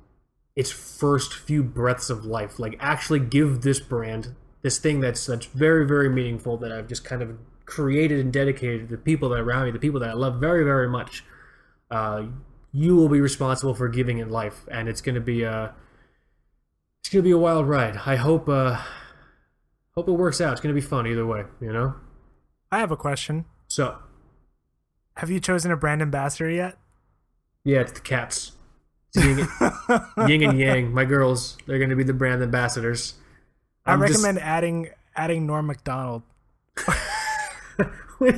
its first few breaths of life. Like actually give this brand this thing that's that's very very meaningful that I've just kind of created and dedicated to the people that are around me, the people that I love very very much. Uh, you will be responsible for giving it life, and it's going to be a it's going to be a wild ride. I hope uh, hope it works out. It's going to be fun either way, you know. I have a question. So Have you chosen a brand ambassador yet? Yeah, it's the cats. It's yin, yin and yang. My girls, they're going to be the brand ambassadors. I I'm just- recommend adding adding Norm Macdonald. yeah,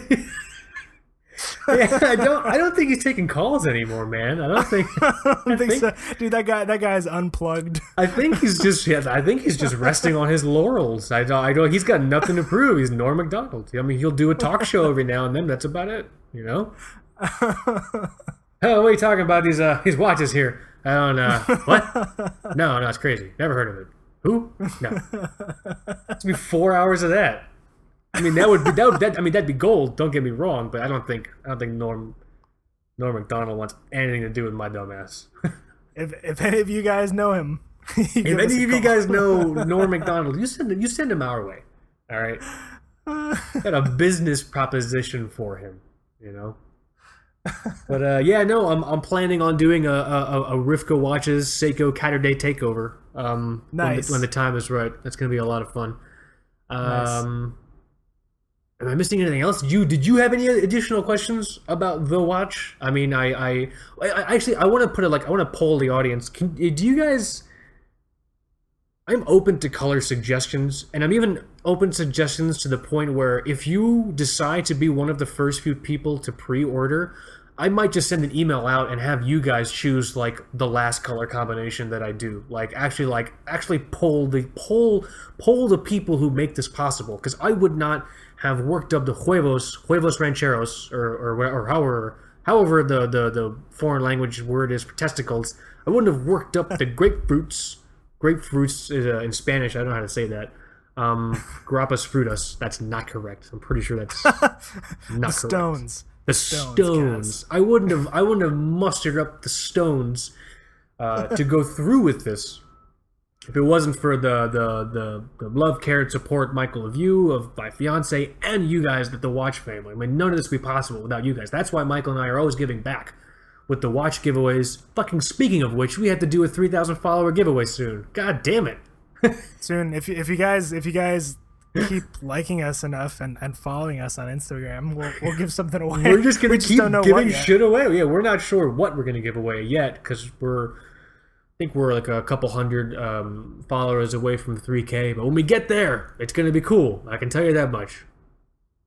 I don't. I don't think he's taking calls anymore, man. I don't think. I don't think think- so. Dude, that guy that guy is unplugged. I think he's just. Yeah, I think he's just resting on his laurels. I don't. I don't. He's got nothing to prove. He's Norm Macdonald. I mean, he'll do a talk show every now and then. That's about it. You know. Oh, what are you talking about? These uh, these watches here. I don't. Uh, what? No, no, it's crazy. Never heard of it. Who? No. It's be four hours of that. I mean, that would be that, would, that. I mean, that'd be gold. Don't get me wrong, but I don't think I don't think Norm Norm Macdonald wants anything to do with my dumbass. If if any of you guys know him, if any of you guys know Norm McDonald, you send him, you send him our way. All right, got a business proposition for him. You know. But uh, yeah, no, I'm, I'm planning on doing a, a, a Rivka Watches Seiko Caturday takeover. Um, when, Nice. the, when the time is right. That's gonna be a lot of fun. Um, Am I missing anything else? Did you did you have any additional questions about the watch? I mean, I I, I I- actually I want to put it like I want to poll the audience. Can, do you guys? I'm open to color suggestions, and I'm even open suggestions to the point where if you decide to be one of the first few people to pre-order, I might just send an email out and have you guys choose like the last color combination that I do. Like actually like actually poll the poll poll the people who make this possible because I would not have worked up the huevos huevos rancheros or or, or however however the, the the foreign language word is for testicles. I wouldn't have worked up the grapefruits. Grapefruits is, uh, in Spanish. I don't know how to say that. Um, grapas frutas. That's not correct. I'm pretty sure that's not correct. Stones. The Stones, stones. I wouldn't have. I wouldn't have mustered up the stones uh, to go through with this if it wasn't for the the the, the love, care, and support, Michael, of you, of my fiance, and you guys, that the Watch family. I mean, none of this would be possible without you guys. That's why Michael and I are always giving back with the Watch giveaways. Fucking speaking of which, we have to do a 3,000 follower giveaway soon. God damn it. Soon, if you, if you guys if you guys keep liking us enough and, and following us on Instagram, we'll, we'll give something away. We're just gonna We keep giving shit away. Yeah, we're not sure what we're gonna give away yet because we're, I think we're like a couple hundred um, followers away from 3K. But when we get there, it's gonna be cool. I can tell you that much.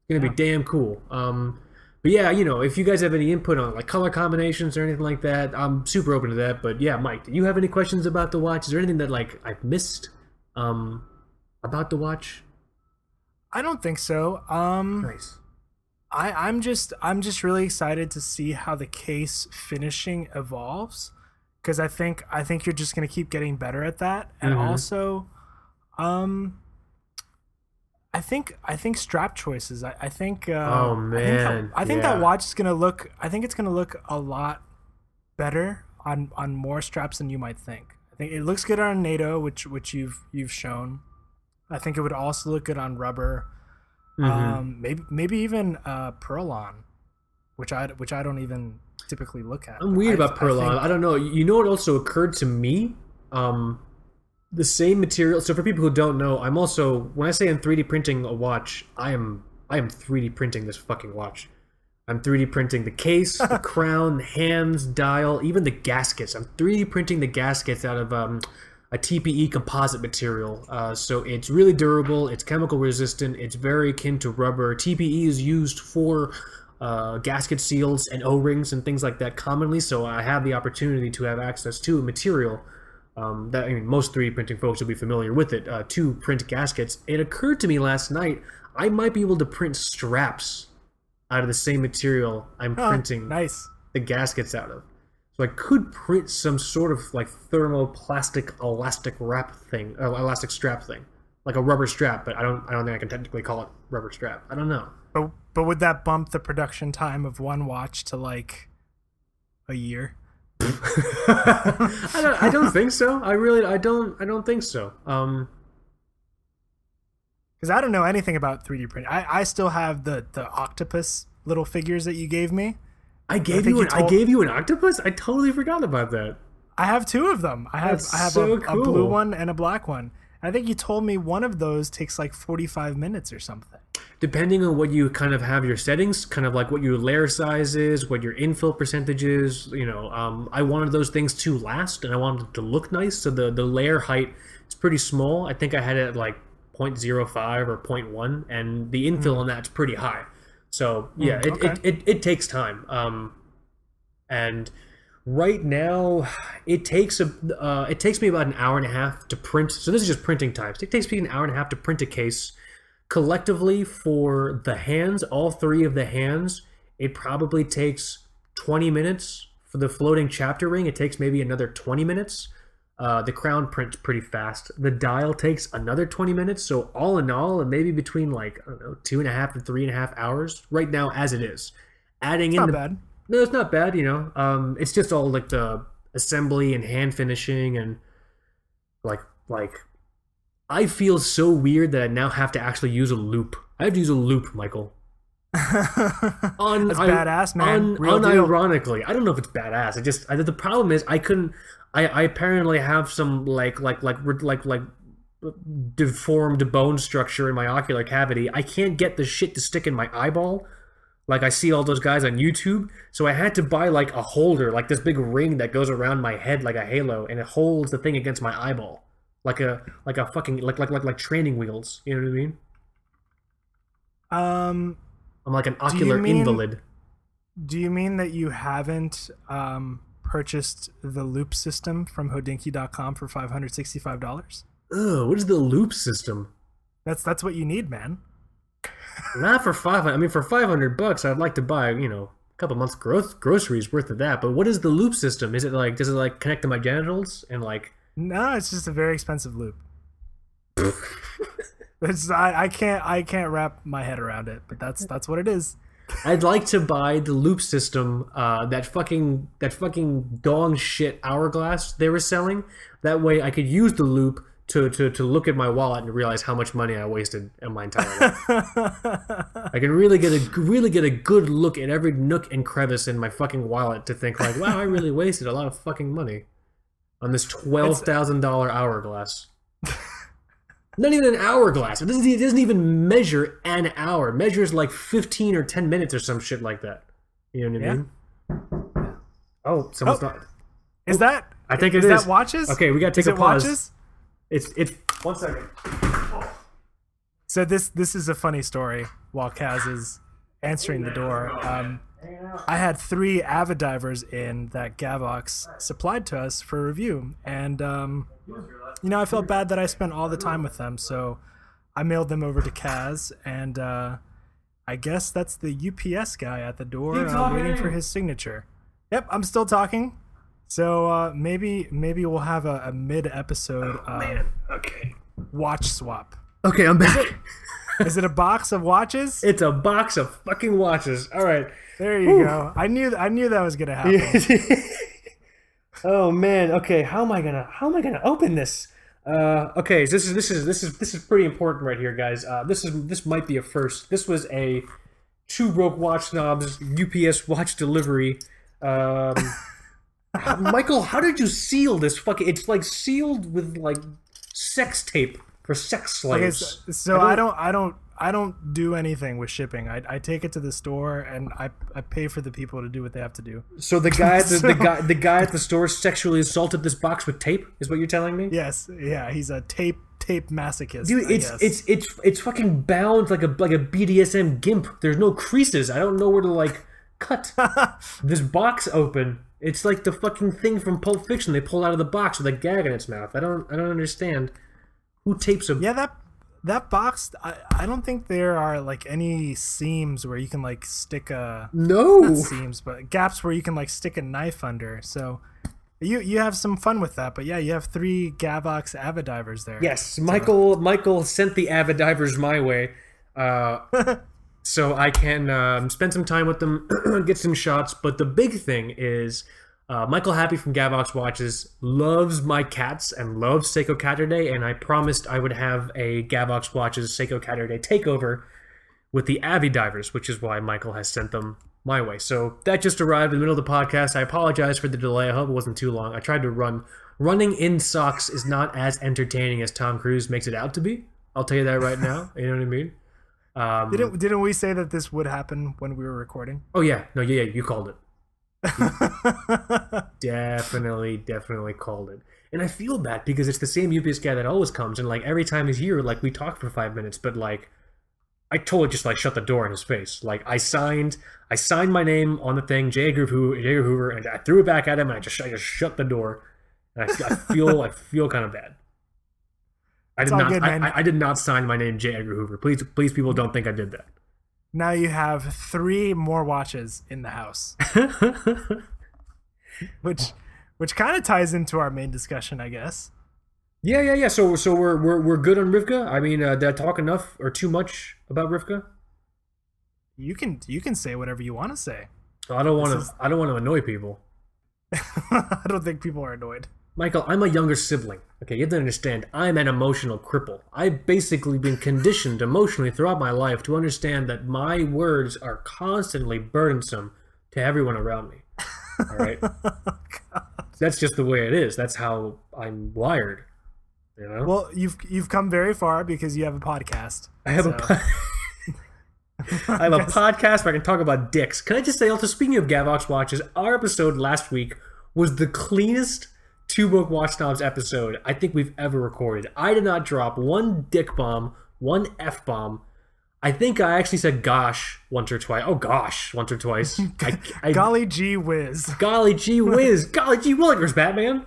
It's gonna be damn cool. Um, but yeah, you know, if you guys have any input on like color combinations or anything like that, I'm super open to that. But yeah, Mike, do you have any questions about the watch? Is there anything that like I've missed um, about the watch? I don't think so. Um, Nice. I, I'm just I'm just really excited to see how the case finishing evolves because I think I think you're just gonna keep getting better at that, and Mhm. also, um, I think I think strap choices. I, I think. Uh, Oh, I think, man, that, I think that watch is gonna look. I think it's gonna look a lot better on on more straps than you might think. I think it looks good on NATO, which which you've you've shown. I think it would also look good on rubber. Mhm. Um, maybe maybe even uh, Perlon, which I which I don't even typically look at. I'm weird I- about I Perlon. I, think- don't know. You know what also occurred to me? Um, the same material. So for people who don't know, I'm also when I say I'm 3D printing a watch, I am I am 3D printing this fucking watch. I'm 3D printing the case, the crown, the hands, dial, even the gaskets. I'm 3D printing the gaskets out of um, a TPE composite material. Uh, so it's really durable, it's chemical resistant, it's very akin to rubber. TPE is used for uh, gasket seals and O-rings and things like that commonly. So I have the opportunity to have access to a material um, that I mean, most 3D printing folks will be familiar with it uh, to print gaskets. It occurred to me last night I might be able to print straps out of the same material I'm Oh, printing nice. the gaskets out of. So I could print some sort of like thermoplastic elastic wrap thing, uh, elastic strap thing, like a rubber strap. But I don't, I don't think I can technically call it rubber strap. I don't know. But but would that bump the production time of one watch to like a year? I don't, I don't think so. I really, I don't, I don't think so. Um, Because I don't know anything about 3D printing. I, I still have the the octopus little figures that you gave me. I gave think you, you an, I gave you an octopus. I totally forgot about that. I have two of them. I have That's I have so a, a blue one and a black one. I think you told me one of those takes like 45 minutes or something. depending on what you kind of have your settings, kind of like what your layer size is, what your infill percentage is, you know, um, I wanted those things to last and I wanted it to look nice. So the, the layer height is pretty small. I think I had it at like 0.05 or 0.1 and the infill on that's pretty high. So yeah, it, okay. it, it, it takes time. Um, and right now it takes a uh, it takes me about an hour and a half to print so this is just printing times it takes me an hour and a half to print a case. Collectively for the hands all three of the hands it probably takes 20 minutes. For the floating chapter ring it takes maybe another 20 minutes. Uh, the crown prints pretty fast. The dial takes another 20 minutes. So all in all and maybe between like i don't know two and a half to three and a half hours right now as it is. Adding in Not the bad. No, it's not bad. You know, um, it's just all like the assembly and hand finishing and like like. I feel so weird that I now have to actually use a loupe. I have to use a loupe, Michael. Un- That's badass, man. Un- unironically, I don't know if it's badass. I just I, the problem is I couldn't. I, I apparently have some like like like like like like deformed bone structure in my ocular cavity. I can't get the shit to stick in my eyeball like I see all those guys on YouTube. So I had to buy like a holder, like this big ring that goes around my head like a halo, and it holds the thing against my eyeball, like a like a fucking like like like like training wheels. You know what I mean? Um, I'm like an ocular mean- invalid. Do you mean that you haven't um, purchased the loupe system from Hodinkee.com for five hundred sixty-five dollars? Ugh, what is the loupe system? That's that's what you need, man. Not for five. I mean, for five hundred bucks, I'd like to buy you know a couple months growth groceries worth of that. But what is the loupe system? Is it like does it like connect to my genitals and like? No, it's just a very expensive loupe. it's I, I can't I can't wrap my head around it, but that's that's what it is. I'd like to buy the loupe system, uh, that fucking that fucking dong shit hourglass they were selling. That way, I could use the loupe to, to, to look at my wallet and realize how much money I wasted in my entire life. I can really get a really get a good look at every nook and crevice in my fucking wallet to think like, wow, I really wasted a lot of fucking money on this twelve thousand dollar hourglass. Not even an hourglass. It doesn't, it doesn't even measure an hour. It measures like fifteen or ten minutes or some shit like that. You know what I mean? Yeah. Oh, someone's Oh. not. Is that I think it is is. that watches? Okay, we gotta take is a pause. watches? It's it's one second. So this this is a funny story. While Kaz is answering the door, um, I had three Avidivers in that Gavox supplied to us for review, and um, you know I felt bad that I spent all the time with them, so I mailed them over to Kaz, and uh, I guess that's the UPS guy at the door uh, waiting for his signature. Yep, I'm still talking. So uh, maybe maybe we'll have a, a mid episode uh, Okay. watch swap. Okay, I'm back. Is it a box of watches? it's a box of fucking watches. All right. There you go. I knew I knew that was gonna happen. oh man. Okay. How am I gonna How am I gonna open this? Uh, okay. This is this is this is this is pretty important right here, guys. Uh, this is this might be a first. This was a two broke watch snobs UPS watch delivery. Um, Michael, how did you seal this fucking? It's like sealed with like sex tape for sex Okay, slaves. so, so I don't I don't I don't do anything with shipping. I, I take it to the store and I, I pay for the people to do what they have to do. So the guy, at the, So- the guy, the guy at the store sexually assaulted this box with tape. Is what you're telling me? Yes, yeah, he's a tape tape masochist. Dude, it's it's it's it's fucking bound like a like a BDSM gimp. There's no creases. I don't know where to like cut this box open. It's like the fucking thing from Pulp Fiction. They pull out of the box with a gag in its mouth. I don't I don't understand. Who tapes a yeah that that box. I, I don't think there are like any seams where you can like stick a no? seams, but gaps where you can like stick a knife under. So you you have some fun with that. But yeah, you have three Gavox Avidivers there. Yes, Michael. Michael sent the Avidivers my way, uh, so I can um, spend some time with them, get some shots. But the big thing is, uh, Michael Happé from Gavox Watches loves my cats and loves Seiko Caturday, and I promised I would have a Gavox Watches Seiko Caturday takeover with the Avidivers, which is why Michael has sent them my way. So that just arrived in the middle of the podcast. I apologize for the delay. I hope it wasn't too long. I tried to run. Running in socks is not as entertaining as Tom Cruise makes it out to be. I'll tell you that right now. You know what I mean? Um, Didn't didn't we say that this would happen when we were recording? oh yeah, no, yeah, yeah, you called it. Definitely, definitely called it. And I feel bad because it's the same UPS guy that always comes, and like every time he's here, like we talk for five minutes, but like I totally just like shut the door in his face. Like I signed, I signed my name on the thing, J. Edgar Hoover, J. Edgar Hoover, and I threw it back at him, and I just, I just shut the door, and I, I feel, I feel kind of bad. I did not, good, I. I, did not sign my name, J. Edgar Hoover. Please, please, people, don't think I did that. now you have three more watches in the house, which which kind of ties into our main discussion, I guess. Yeah, yeah, yeah. So, so we're we're, we're good on Rivka. I mean, uh, did I talk enough or too much about Rivka? You can you can say whatever you want to say. I don't want to. is- I don't want to annoy people. I don't think people are annoyed. Michael, I'm a younger sibling. Okay, you have to understand. I'm an emotional cripple. I've basically been conditioned emotionally throughout my life to understand that my words are constantly burdensome to everyone around me. All right. That's just the way it is. That's how I'm wired. You know. Well, you've you've come very far because you have a podcast. I have a. so- Po- I have a podcast where I can talk about dicks. Can I just say, also speaking of Gavox watches, our episode last week was the cleanest two broke watch snobs episode I think we've ever recorded. I did not drop one dick bomb, one f bomb. I think I actually said gosh once or twice. Oh gosh, once or twice. I, I, Golly gee whiz. golly gee whiz, golly gee willikers, Batman.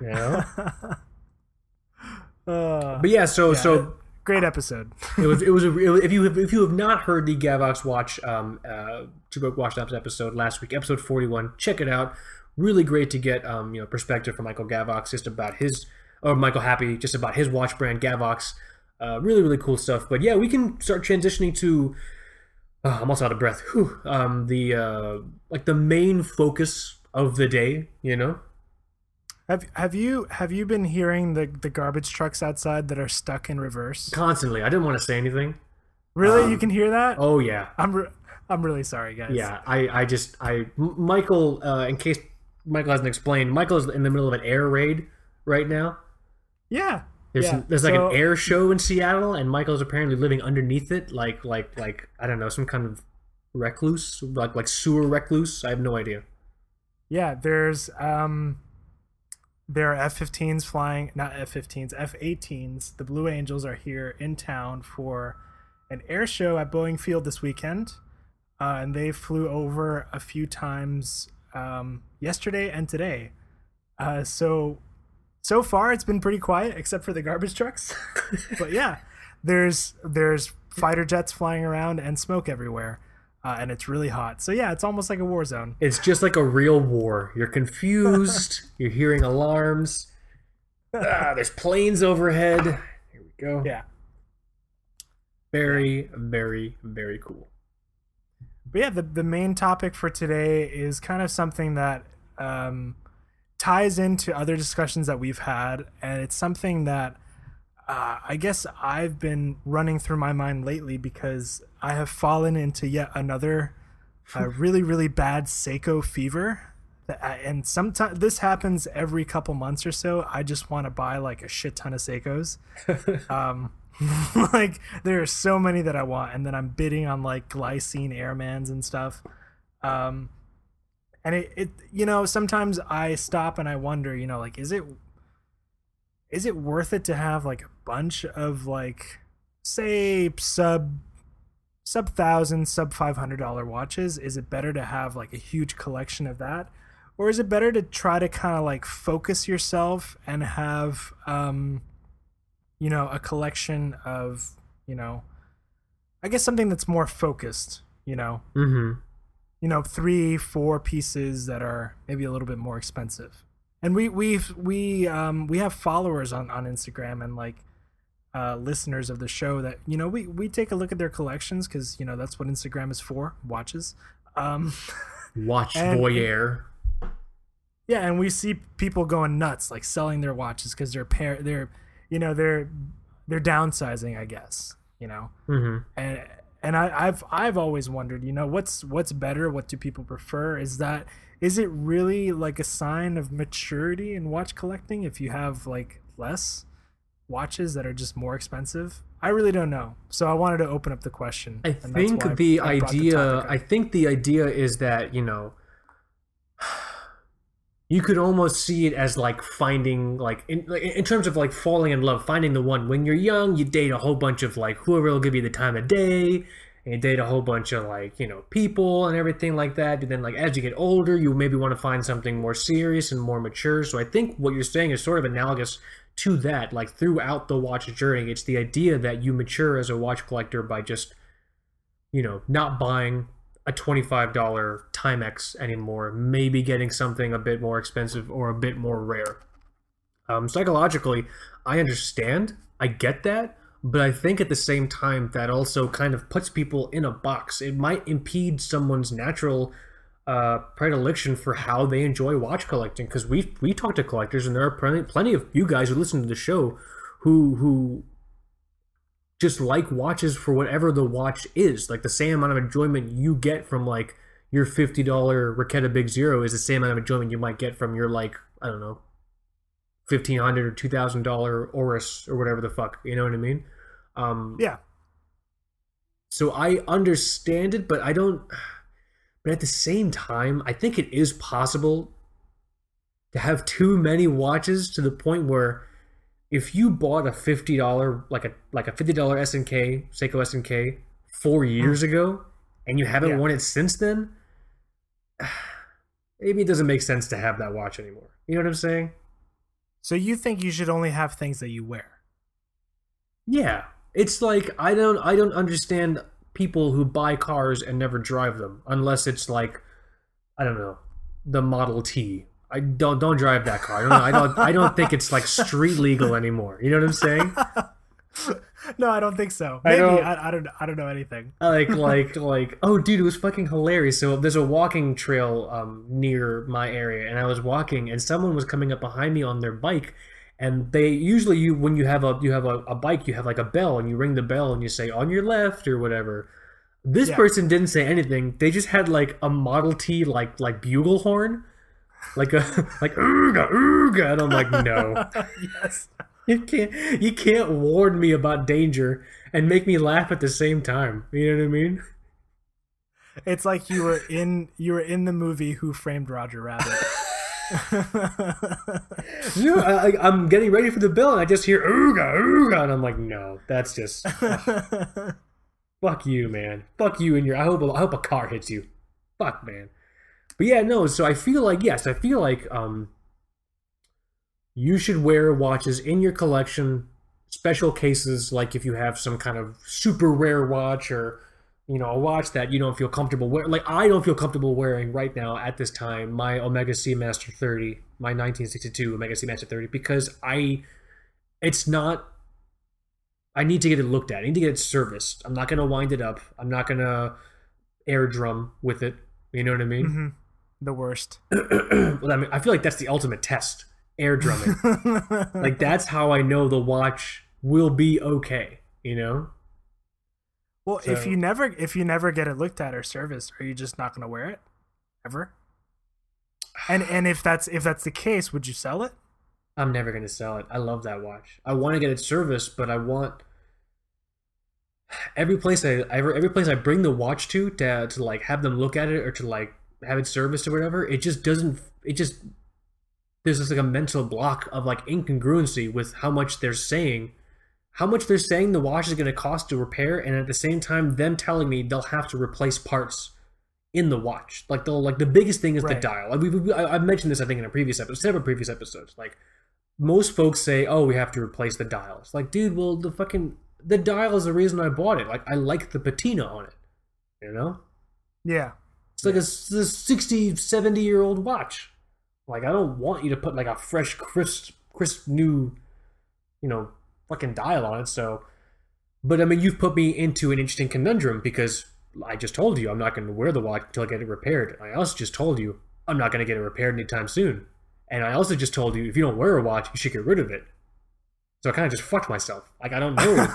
You know? Uh, But yeah, so so great episode. it was it was a, if you have, if you have not heard the Gavox Watch um uh Two Book Watch Ups episode last week, episode forty one, check it out. Really great to get um you know perspective from Michael Gavox just about his or Michael Happé just about his watch brand Gavox. Uh, really really cool stuff. But yeah, we can start transitioning to. Uh, I'm also out of breath. Whew. Um, the uh, like the main focus of the day, you know. Have have you have you been hearing the the garbage trucks outside that are stuck in reverse? Constantly, I didn't want to say anything. Really, you can hear that? Oh yeah, I'm re- I'm really sorry, guys. Yeah, I, I just, I, M- Michael, uh, in case Michael hasn't explained, Michael is in the middle of an air raid right now. yeah, There's, yeah. there's like So- an air show in Seattle, and Michael's apparently living underneath it, like, like, like, I don't know, some kind of recluse, like, like sewer recluse. I have no idea. Yeah, there's um there are F-15s flying, not F-15s, F-18s. The Blue Angels are here in town for an air show at Boeing Field this weekend, uh, and they flew over a few times um, yesterday and today. Uh, so so far, it's been pretty quiet, except for the garbage trucks. but yeah, there's there's fighter jets flying around and smoke everywhere, uh, and it's really hot. So yeah, it's almost like a war zone. It's just like a real war. You're confused. you're hearing alarms. Ah, there's planes overhead. Here we go. Yeah. Very, very, very cool. But yeah, the, the main topic for today is kind of something that um, ties into other discussions that we've had, and it's something that uh, I guess I've been running through my mind lately because I have fallen into yet another uh, really, really bad Seiko fever. I, and sometimes this happens every couple months or so. I just want to buy like a shit ton of Seikos. um, like there are so many that I want, and then I'm bidding on like glycine airmans and stuff. Um, and it, it, you know, sometimes I stop and I wonder, you know, like is it, is it worth it to have like a bunch of like, say sub, sub thousand, sub five hundred dollar watches? Is it better to have like a huge collection of that? Or is it better to try to kind of like focus yourself and have um you know, a collection of, you know, I guess something that's more focused, you know, Mm-hmm. you know, three, four pieces that are maybe a little bit more expensive. And we we've we um we have followers on on Instagram and like uh listeners of the show that you know we we take a look at their collections cuz you know that's what Instagram is for, watches. Um Watch And- voyeur. Yeah, and we see people going nuts, like selling their watches because they're pair, they're, you know, they're they're downsizing, I guess, you know, Mm-hmm. and and I, I've I've always wondered, you know, what's what's better? What do people prefer? Is that is it really like a sign of maturity in watch collecting if you have like less watches that are just more expensive? I really don't know. So I wanted to open up the question. I think the I idea. I think the idea is that you know, you could almost see it as like finding like in in terms of like falling in love, finding the one. When you're young, you date a whole bunch of like whoever will give you the time of day. And date a whole bunch of like you know people and everything like that. And then like as you get older, you maybe want to find something more serious and more mature. So I think what you're saying is sort of analogous to that. Like throughout the watch journey, it's the idea that you mature as a watch collector by just you know, not buying a $25 Timex anymore, maybe getting something a bit more expensive or a bit more rare. Um, psychologically, I understand, I get that, but I think at the same time that also kind of puts people in a box. It might impede someone's natural uh, predilection for how they enjoy watch collecting because we we talk to collectors and there are plenty plenty of you guys who listen to the show who who just like watches for whatever the watch is. Like the same amount of enjoyment you get from like your fifty dollar Raketa Big Zero is the same amount of enjoyment you might get from your like I don't know fifteen hundred or two thousand dollar Oris or whatever the fuck. You know what I mean? Um, yeah, so I understand it, but I don't. But at the same time, I think it is possible to have too many watches to the point where if you bought a fifty dollar like a like a fifty dollar SNK Seiko SNK four hmm. years ago and you haven't Yeah. worn it since then, maybe it doesn't make sense to have that watch anymore. You know what I'm saying? So you think you should only have things that you wear? Yeah. It's like I don't I don't understand people who buy cars and never drive them unless it's like I don't know, the Model T. I don't don't drive that car. I don't know, I don't I don't think it's like street legal anymore. You know what I'm saying? no, I don't think so. I Maybe don't- I, I don't. I don't know anything. like like like oh dude it was fucking hilarious so there's a walking trail um near my area and i was walking and someone was coming up behind me on their bike and they usually you when you have a you have a, a bike you have like a bell and you ring the bell and you say on your left or whatever this Yeah. person didn't say anything they just had like a model t like like bugle horn like a like ooga ooga and i'm like no yes. you can't you can't warn me about danger and make me laugh at the same time you know what i mean It's like you were in you were in the movie Who Framed Roger Rabbit. No, I, I- I'm getting ready for the bill, and I just hear ooga ooga, and I'm like, no, that's just fuck you, man. Fuck you and your. I hope I hope a car hits you. Fuck, man. But yeah, no. So I feel like yes, I feel like um, you should wear watches in your collection, special cases, like if you have some kind of super rare watch or you know a watch that you don't feel comfortable wearing. Like I don't feel comfortable wearing right now at this time my Omega Seamaster 30, my 1962 Omega Seamaster 30, because I, it's not. I need to get it looked at. I need to get it serviced. I'm not gonna wind it up. I'm not gonna air drum with it. You know what I mean? Mhm. The worst. well, I mean, I feel like that's the ultimate test. Air drumming. like that's how I know the watch will be okay. You know? well, if you never if you never get it looked at or serviced, are you just not going to wear it ever? And and if that's if that's the case, would you sell it? I'm never gonna sell it. I love that watch. I want to get it serviced, but I want every place I every, every place I bring the watch to to to like have them look at it or to like have it serviced or whatever. It just doesn't. It just there's just like a mental block of like incongruency with how much they're saying, how much they're saying the watch is gonna cost to repair, and at the same time them telling me they'll have to replace parts in the watch. Like they'll like the biggest thing is the dial. Like we, we, I, I mentioned this I think in a previous episode, several previous episodes. Like most folks say, "Oh, we have to replace the dial." It's like, dude, well, the fucking the dial is the reason I bought it. Like I like the patina on it. You know, Yeah. It's like a, s- a 60, 70 year old watch. Like I don't want you to put like a fresh, crisp, crisp new, you know, fucking dial on it. So, but I mean, you've put me into an interesting conundrum because I just told you I'm not going to wear the watch until I get it repaired. I also just told you I'm not going to get it repaired anytime soon. And I also just told you if you don't wear a watch, you should get rid of it. So I kind of just fucked myself. Like I don't know.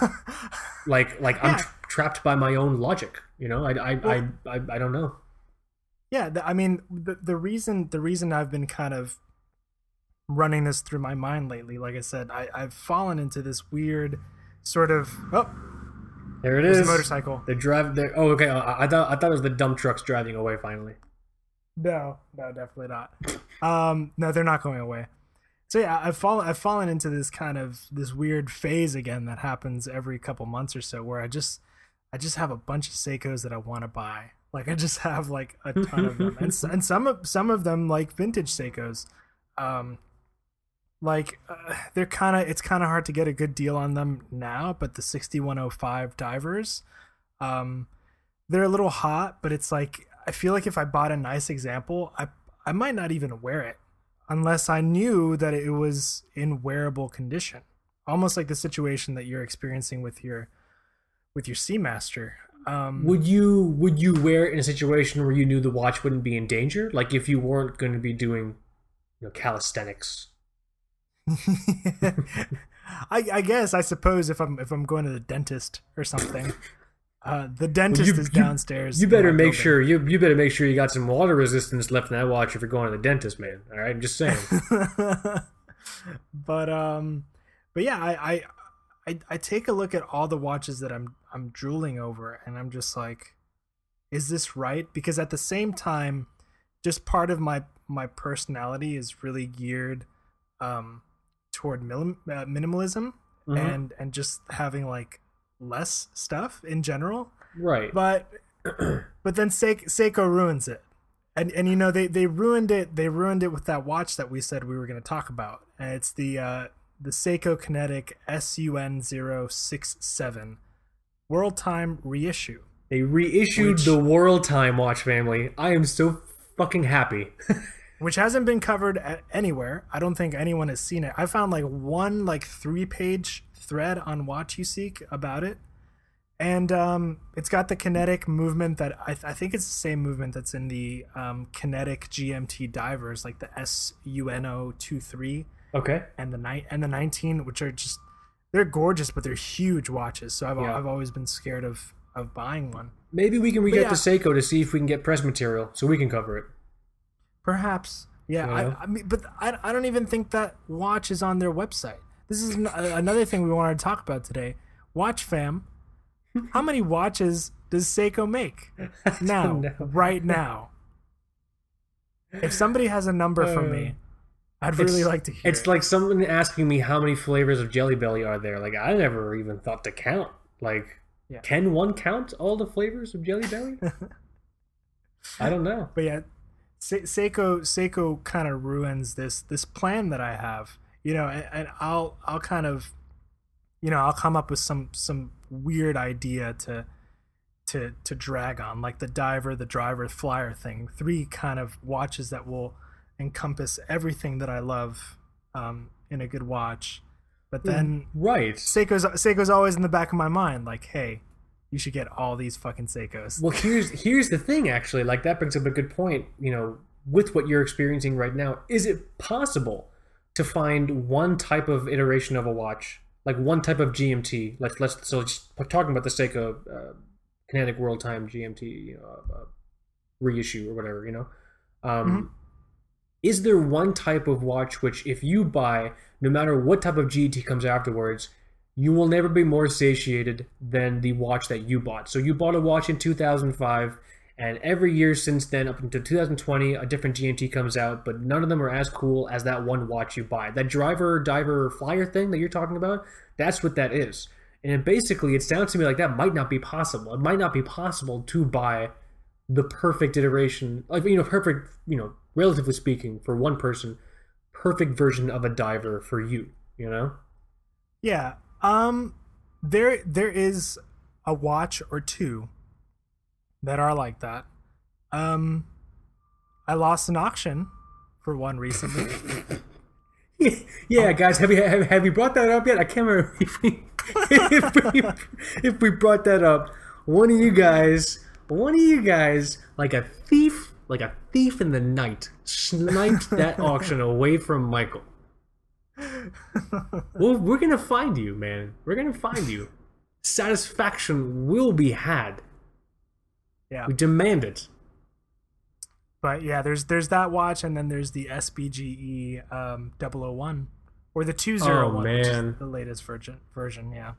like like I'm tra- trapped by my own logic. You know, I I, I, I I don't know. Yeah, the, I mean the the reason the reason I've been kind of running this through my mind lately, like I said, I, I've fallen into this weird sort of oh, There it is. motorcycle. They're driving. They're, oh, okay. I, I thought I thought it was the dump trucks driving away finally. No, no, definitely not. Um, no, they're not going away. So yeah, I've fallen I've fallen into this kind of this weird phase again that happens every couple months or so, where I just I just have a bunch of Seikos that I want to buy. Like I just have like a ton of them, and and some of some of them like vintage Seikos. Um, like uh, they're kind of it's kind of hard to get a good deal on them now, but the 6105 divers, um, they're a little hot, but it's like I feel like if I bought a nice example, I I might not even wear it unless I knew that it was in wearable condition. Almost like the situation that you're experiencing with your with your Seamaster. Um, Would you would you wear it in a situation where you knew the watch wouldn't be in danger? Like if you weren't going to be doing, you know, calisthenics. I, I guess I suppose if I'm if I'm going to the dentist or something, uh, the dentist you- is downstairs. You better make building. sure you you better make sure you got some water resistance left in that watch if you're going to the dentist, man. All right, I'm just saying. but um, but yeah, I, I I I take a look at all the watches that I'm I'm drooling over, and I'm just like, is this right? Because at the same time, just part of my my personality is really geared um toward minim- uh, minimalism Mhm. and and just having like less stuff in general Right. But but then Seiko, Seiko ruins it. And and you know they they ruined it they ruined it with that watch that we said we were going to talk about. And it's the uh the Seiko Kinetic SUN067 World Time reissue. They reissued Which- the World Time Watch family. I am so fucking happy. which hasn't been covered anywhere. I don't think anyone has seen it. I found like one like three page thread on WatchUSeek about it, and um, it's got the kinetic movement that I, I think it's the same movement that's in the um, kinetic GMT divers, like the SUN023 okay. and the night and the 19, which are just they're gorgeous, but they're huge watches. So I've, Yeah. I've always been scared of of buying one. Maybe we can reach out to Seiko to see if we can get press material so we can cover it. Perhaps. Yeah, Yeah. I, I mean, but I, I don't even think that watch is on their website. This is an, another thing we wanted to talk about today. Watch fam, how many watches does Seiko make now, right now? If somebody has a number for me, uh, I'd really It's- like to hear. It's it. like someone asking me how many flavors of Jelly Belly are there. Like I never even thought to count. Like, Yeah. can one count all the flavors of Jelly Belly? I don't know. but yeah, Se- Seiko Seiko kind of ruins this this plan that I have. You know, and, and I'll I'll kind of, you know, I'll come up with some some weird idea to to to drag on, like the diver, the driver, flyer thing. Three kind of watches that will encompass everything that I love um, in a good watch. But then Right. Seiko's Seiko's always in the back of my mind, like, hey, you should get all these fucking Seikos. Well, here's here's the thing. Actually, like that brings up a good point. You know, with what you're experiencing right now, is it possible to find one type of iteration of a watch, like one type of GMT? Let's let's so just talking about the Seiko uh, Kinetic World Time GMT, you know, uh, reissue or whatever. You know, um, is there one type of watch which, if you buy, no matter what type of GT comes afterwards, you will never be more satiated than the watch that you bought. So you bought a watch in 2005, and every year since then, up until 2020, a different GMT comes out, but none of them are as cool as that one watch you buy. That driver, diver, flyer thing that you're talking about, that's what that is. And basically, it sounds to me like that might not be possible. It might not be possible to buy the perfect iteration, like you know, perfect, you know, relatively speaking, for one person, perfect version of a diver for you. You know. Yeah. Um there there is a watch or two that are like that. Um I lost an auction for one recently. yeah, guys, have you have, have you brought that up yet? I can't remember if we, if we if we brought that up. One of you guys, one of you guys, like a thief, like a thief in the night, sniped that auction away from Michael. well, we're gonna find you, man. We're gonna find you. Satisfaction will be had. yeah. We demand it. But yeah, there's there's that watch and then there's the SBGE um 001 or the 201 which is Oh, man. the latest version version, yeah.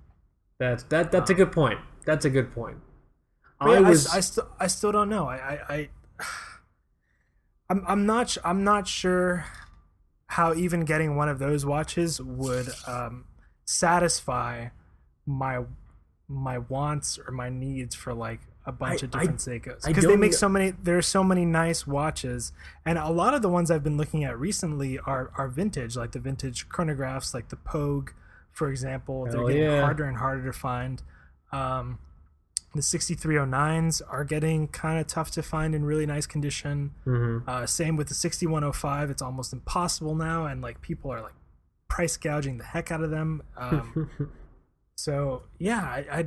That's that. That's a good point. That's a good point. I yeah, I, was. I, still I still don't know. I I, I I'm I'm not I'm not sure how even getting one of those watches would um, satisfy my my wants or my needs for like a bunch I- of different Seikos. Because they make so many there's so many nice watches and a lot of the ones I've been looking at recently are are vintage like the vintage chronographs like the Pogue for example. They're getting yeah. harder and harder to find. Um, the 6309s are getting kind of tough to find in really nice condition. Mhm. Uh, same with the 6105. It's almost impossible now, and like people are like price gouging the heck out of them. Um, so yeah, I, I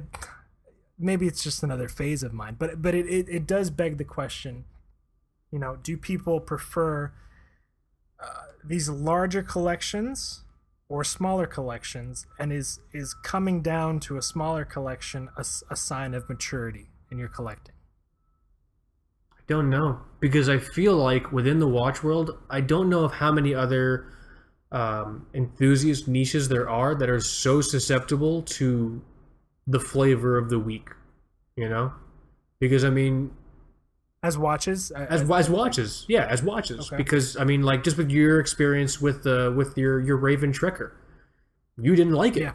maybe it's just another phase of mine, but but it, it, it does beg the question. You know, do people prefer uh, these larger collections or smaller collections? And is is coming down to a smaller collection a sign of maturity in your collecting? I don't know because I feel like within the watch world, I don't know of how many other um, enthusiast niches there are that are so susceptible to the flavor of the week. You know, because I mean, As watches, I- as as watches, yeah, as watches. Okay. Because I mean, like just with your experience with uh, with your your Raven Trekker, you didn't like it. Yeah.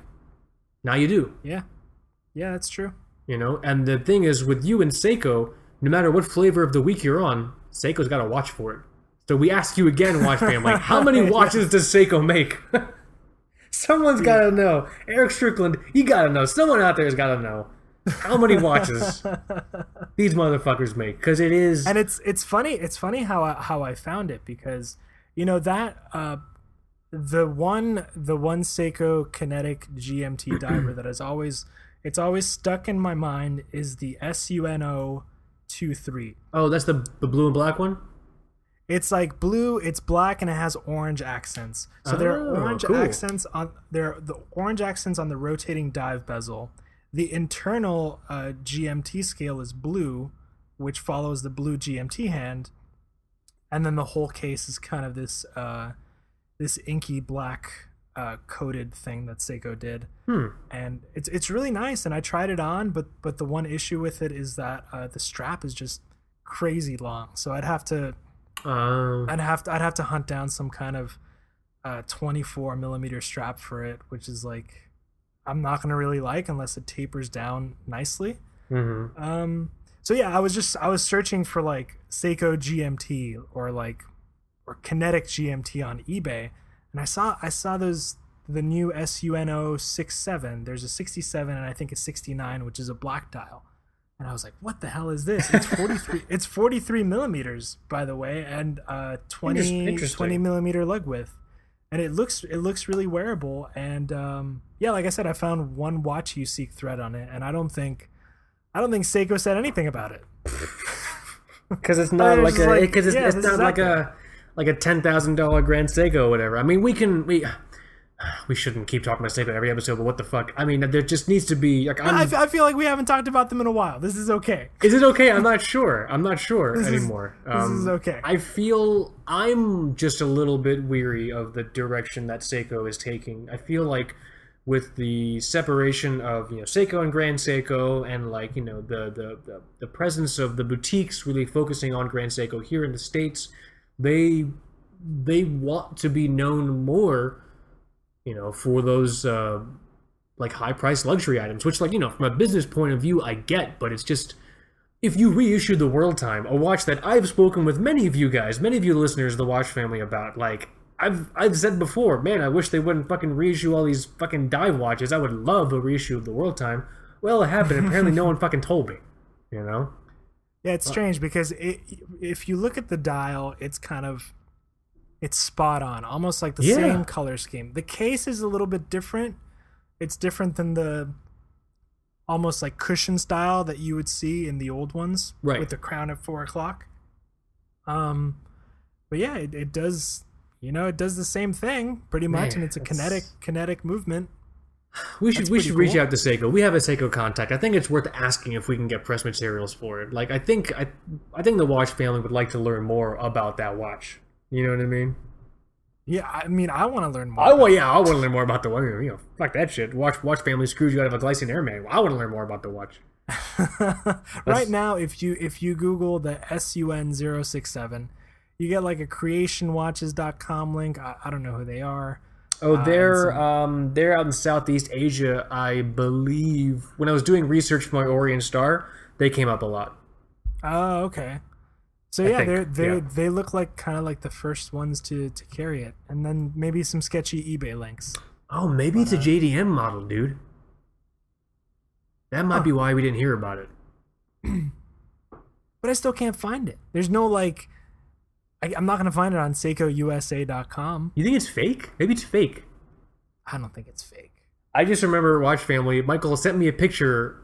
Now you do. yeah, yeah, that's true. You know, and the thing is with you and Seiko, no matter what flavor of the week you're on, Seiko's got to watch for it. So we ask you again, watch family, how many watches does Seiko make? Someone's got to know. Eric Strickland, you got to know. Someone out there has got to know how many watches these motherfuckers make because it is. and it's it's funny it's funny how I, how I found it because you know that uh, the one the one Seiko kinetic GMT diver that is always it's always stuck in my mind is the SUNO 23. oh, that's the the blue and black one. It's like blue, it's black, and it has orange accents. So there are Oh, orange cool. accents on there. are The orange accents on the rotating dive bezel. The internal uh, GMT scale is blue, which follows the blue GMT hand, and then the whole case is kind of this uh, this inky black uh, coated thing that Seiko did, Hmm. and it's it's really nice. And I tried it on, but but the one issue with it is that uh, the strap is just crazy long. So I'd have to Um, I'd have to I'd have to hunt down some kind of uh, 24 millimeter strap for it, which is like I'm not gonna really like unless it tapers down nicely. mhm. Um, so yeah, I was just I was searching for like Seiko GMT or like or Kinetic GMT on eBay, and I saw I saw those the new SUN067. There's a 67 and I think a 69, which is a black dial. And I was like, "What the hell is this?" It's 43. it's 43 millimeters, by the way, and uh, 20 20 millimeter lug width, and it looks it looks really wearable. And um, yeah, like I said, I found one WatchUSeek thread on it, and I don't think I don't think Seiko said anything about it. because it's not like a like, because it's, yeah, it's not is like a like a ten thousand dollar Grand Seiko or whatever. I mean, we can we we shouldn't keep talking about Seiko every episode, but what the fuck? I mean, there just needs to be like I, feel like we haven't talked about them in a while. This is okay. Is it okay? I'm not sure. I'm not sure is- anymore. Um, this is okay. I feel I'm just a little bit weary of the direction that Seiko is taking. I feel like with the separation of you know Seiko and Grand Seiko, and like you know the the the, the presence of the boutiques really focusing on Grand Seiko here in the states, they they want to be known more, you know, for those. Uh, like high priced luxury items, which like you know from a business point of view I get, but it's just if you reissue the World Time, a watch that I've spoken with many of you guys, many of you listeners of the Watch family about, like I've I've said before, man, I wish they wouldn't fucking reissue all these fucking dive watches. I would love a reissue of the World Time. Well, it happened. Apparently, no one fucking told me. You know? Yeah, it's strange because it, if you look at the dial, it's kind of it's spot on, almost like the Yeah. same color scheme. The case is a little bit different. It's different than the almost like cushion style that you would see in the old ones, Right. With the crown at four o'clock. Um, but yeah, it, it does. You know, it does the same thing pretty much, Man, and it's a kinetic kinetic movement. We should That's we should reach out to Seiko. We have a Seiko contact. I think it's worth asking if we can get press materials for it. Like I think I I think the watch family would like to learn more about that watch. You know what I mean? Yeah, I mean, I want to learn more. I well, yeah, I want to learn more about the watch. You know, fuck that shit. Watch Watch family screws you out of a Glycine Airman. I want to learn more about the watch. right now if you if you google the sun 067 you get like a creationwatches.com link i, I don't know who they are Oh, Uh, they're and um they're out in Southeast Asia, I believe. When I was doing research for my Orient Star, they came up a lot. oh okay so yeah they're they yeah. they look like kind of like the first ones to to carry it and then maybe some sketchy ebay links Oh, maybe it's a uh, JDM model, dude. That might Huh. be why we didn't hear about it. but i still can't find it there's no like I, i'm not gonna find it on seikousa.com You think it's fake? Maybe it's fake. i don't think it's fake I just remember Watch Family. Michael sent me a picture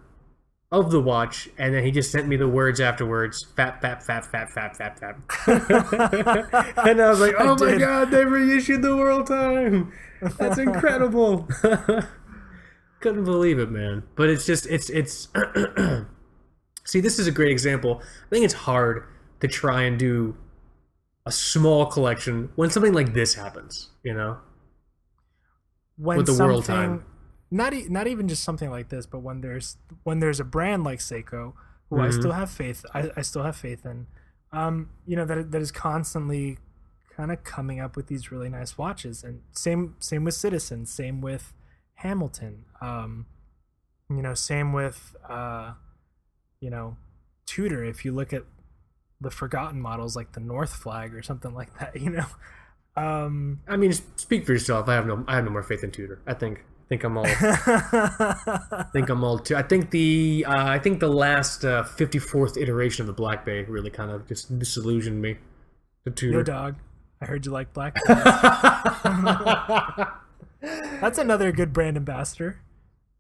of the watch, and then he just sent me the words afterwards: "Fat, fat, fat, fat, fat, fat, fat." and I was like, I "Oh my did. god, they reissued the World Time! That's incredible!" Couldn't believe it, man. But it's just, it's, it's. See, this is a great example. I think it's hard to try and do a small collection when something like this happens. You know? when With the world time. Not e- not even just something like this but when there's when there's a brand like Seiko who I Mhm. still have faith I, I still have faith in um you know that that is constantly kind of coming up with these really nice watches and same same with Citizen same with Hamilton um you know, same with uh, you know, Tudor. If you look at the forgotten models like the North Flag or something like that, you know. Um, I mean, speak for yourself. I have no, I have no more faith in Tudor. I think, think I'm all, I think I'm all. Too, I think the, uh, I think the last uh, 54th iteration of the Black Bay really kind of just disillusioned me. The Tudor. Yo, dog. I heard you like Black. That's another good brand ambassador.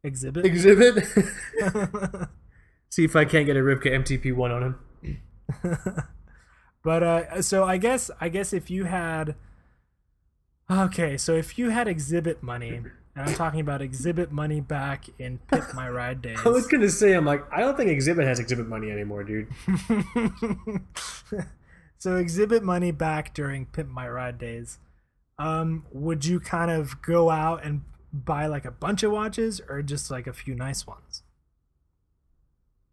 Exhibit. Exhibit. See if I can't get a Rivka MTP one on him. but uh, so I guess I guess if you had okay, so if you had exhibit money, and I'm talking about exhibit money back in Pimp My Ride days. I was gonna say, I'm like, I don't think exhibit has exhibit money anymore, dude. so exhibit money back during Pimp My Ride days. Um, would you kind of go out and buy like a bunch of watches or just like a few nice ones?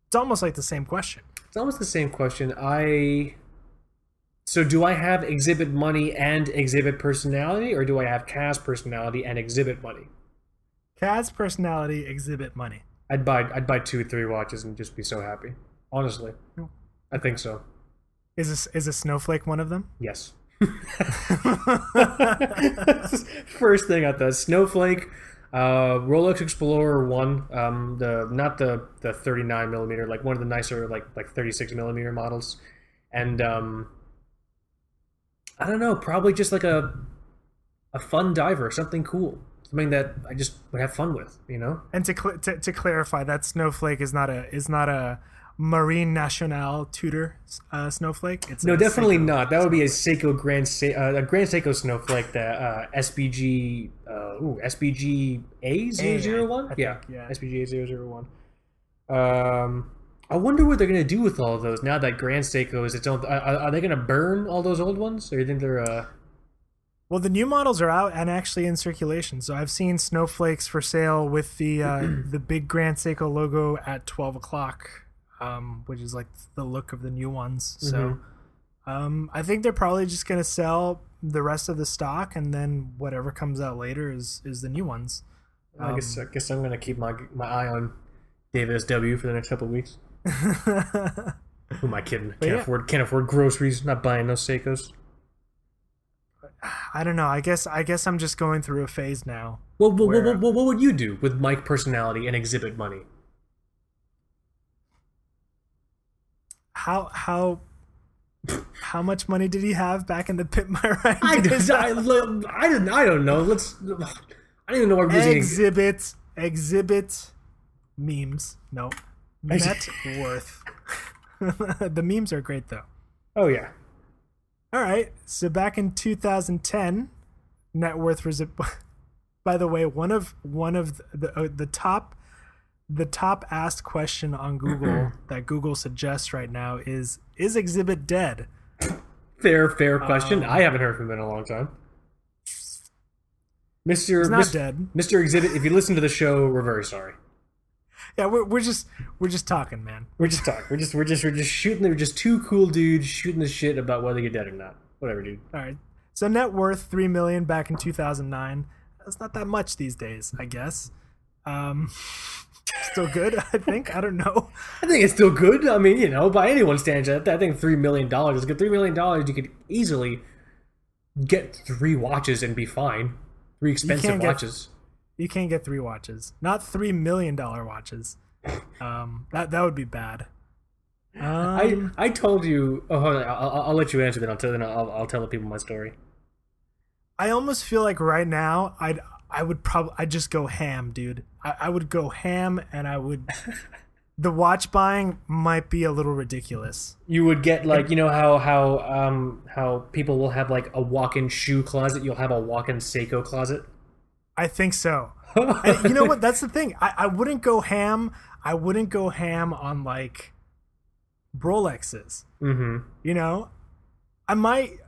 It's almost like the same question. It's almost the same question. I so do I have exhibit money and exhibit personality, or do I have Kaz personality and exhibit money? Kaz personality, exhibit money. I'd buy I'd buy two three watches and just be so happy. Honestly, I think so. Is this is a snowflake one of them? Yes. First thing I thought snowflake, uh, Rolex Explorer one, um, the not the the 39 millimeter, like one of the nicer like like 36 millimeter models, and um, I don't know, probably just like a a fun diver, something cool, something that I just would have fun with, you know. And to cl- to, to clarify, that snowflake is not a is not a Marine Nationale Tudor uh, snowflake. It's no, definitely Seiko not. That would be a Seiko Grand Se- uh, a Grand Seiko snowflake. That uh, SBG uh, ooh SBG A 001 Yeah, yeah, SBG A 001 Um, I wonder what they're gonna do with all of those now that Grand Seiko is its own. Are, are they gonna burn all those old ones, or do you think they're? Uh... Well, the new models are out and actually in circulation. So I've seen snowflakes for sale with the uh, the big Grand Seiko logo at twelve o'clock um, which is like the look of the new ones. So mm-hmm. um, I think they're probably just gonna sell the rest of the stock, and then whatever comes out later is is the new ones. Um, I guess I guess I'm gonna keep my my eye on David SW for the next couple of weeks. Who am I kidding? Can't yeah. afford can't afford groceries. Not buying those Seikos. I don't know. I guess I guess I'm just going through a phase now. Well, well, where, well, well, what would you do with Mike personality and exhibit money? how how how much money did he have back in the Pimp My right I, did, I, I, didn't I don't know let's I don't even know what we're using exhibit exhibit memes no net worth the memes are great though oh yeah all right so back in 2010 net worth was by the way one of one of the uh, the top the top asked question on Google that Google suggests right now is is Exhibit dead? Fair, fair question. Um, I haven't heard from him in a long time. Mister, he's not Mr. dead. Mister Exhibit. If you listen to the show, we're very sorry. Yeah, we're, we're just we're just talking, man. We're just talking. We're just we're just we're just shooting. We're just two cool dudes shooting the shit about whether you're dead or not. Whatever, dude. All right. So net worth three million back in 2009. That's not that much these days, I guess. Um, still good. I think. I don't know. I think it's still good. I mean, you know, by anyone's standards, I think three million dollars is good. Three million dollars, you could easily get three watches and be fine. Three expensive watches. Get, you can't get three watches. Not three million dollar watches. Um, that that would be bad. Um, I I told you. Oh, on, I'll, I'll, let you answer. Then I'll tell. Then I'll, I'll tell the people my story. I almost feel like right now I'd I would probably I'd just go ham, dude. I, I would go ham, and I would. the watch buying might be a little ridiculous. You would get like you know how how um how people will have like a walk-in shoe closet. You'll have a walk-in Seiko closet. I think so. you know what? That's the thing. I, I wouldn't go ham. I wouldn't go ham on like Rolexes. Mm-hmm. You know, I might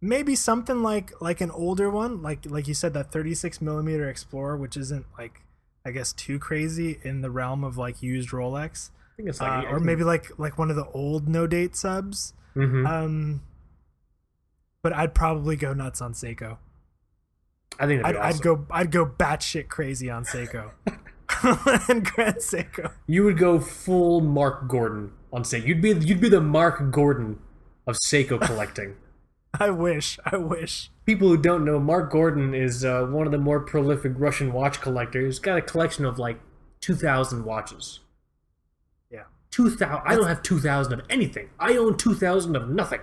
maybe something like like an older one like like you said that 36 millimeter explorer which isn't like i guess too crazy in the realm of like used rolex i think it's like uh, or maybe like like one of the old no date subs mm-hmm. um but i'd probably go nuts on seiko i think I'd, awesome. I'd go i'd go batshit crazy on seiko and Grand Seiko. You would go full Mark Gordon on Seiko. You'd be you'd be the Mark Gordon of Seiko collecting. I wish. I wish. People who don't know, Mark Gordon is uh, one of the more prolific Russian watch collectors. He's got a collection of like two thousand watches. Yeah. Two thousand. I don't have two thousand of anything. I own two thousand of nothing.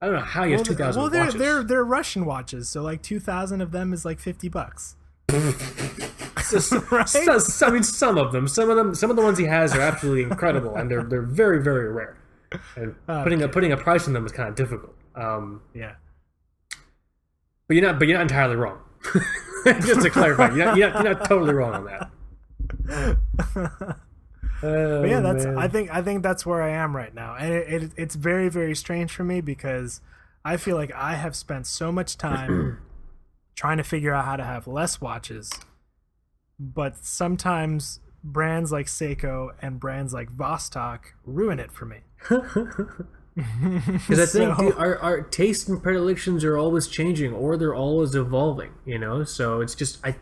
I don't know how you have Well, two thousand well, they're watches. they're they're Russian watches, so like two thousand of them is like fifty bucks. right? So- so- I mean, some of them, some of them, some of the ones he has are absolutely incredible, and they're they're very very rare. And putting a putting a price on them is kind of difficult. Um, Yeah. but you're not, but you're not entirely wrong. Just to clarify, you're not, you're not, you're not totally wrong on that. Oh, But yeah, that's. man. I think. I think that's where I am right now, and it, it, it's very, very strange for me because I feel like I have spent so much time trying to figure out how to have less watches, but sometimes brands like Seiko and brands like Vostok ruin it for me. Because I think So- dude, our, our tastes and predilections are always changing, or they're always evolving. You know, so it's just I.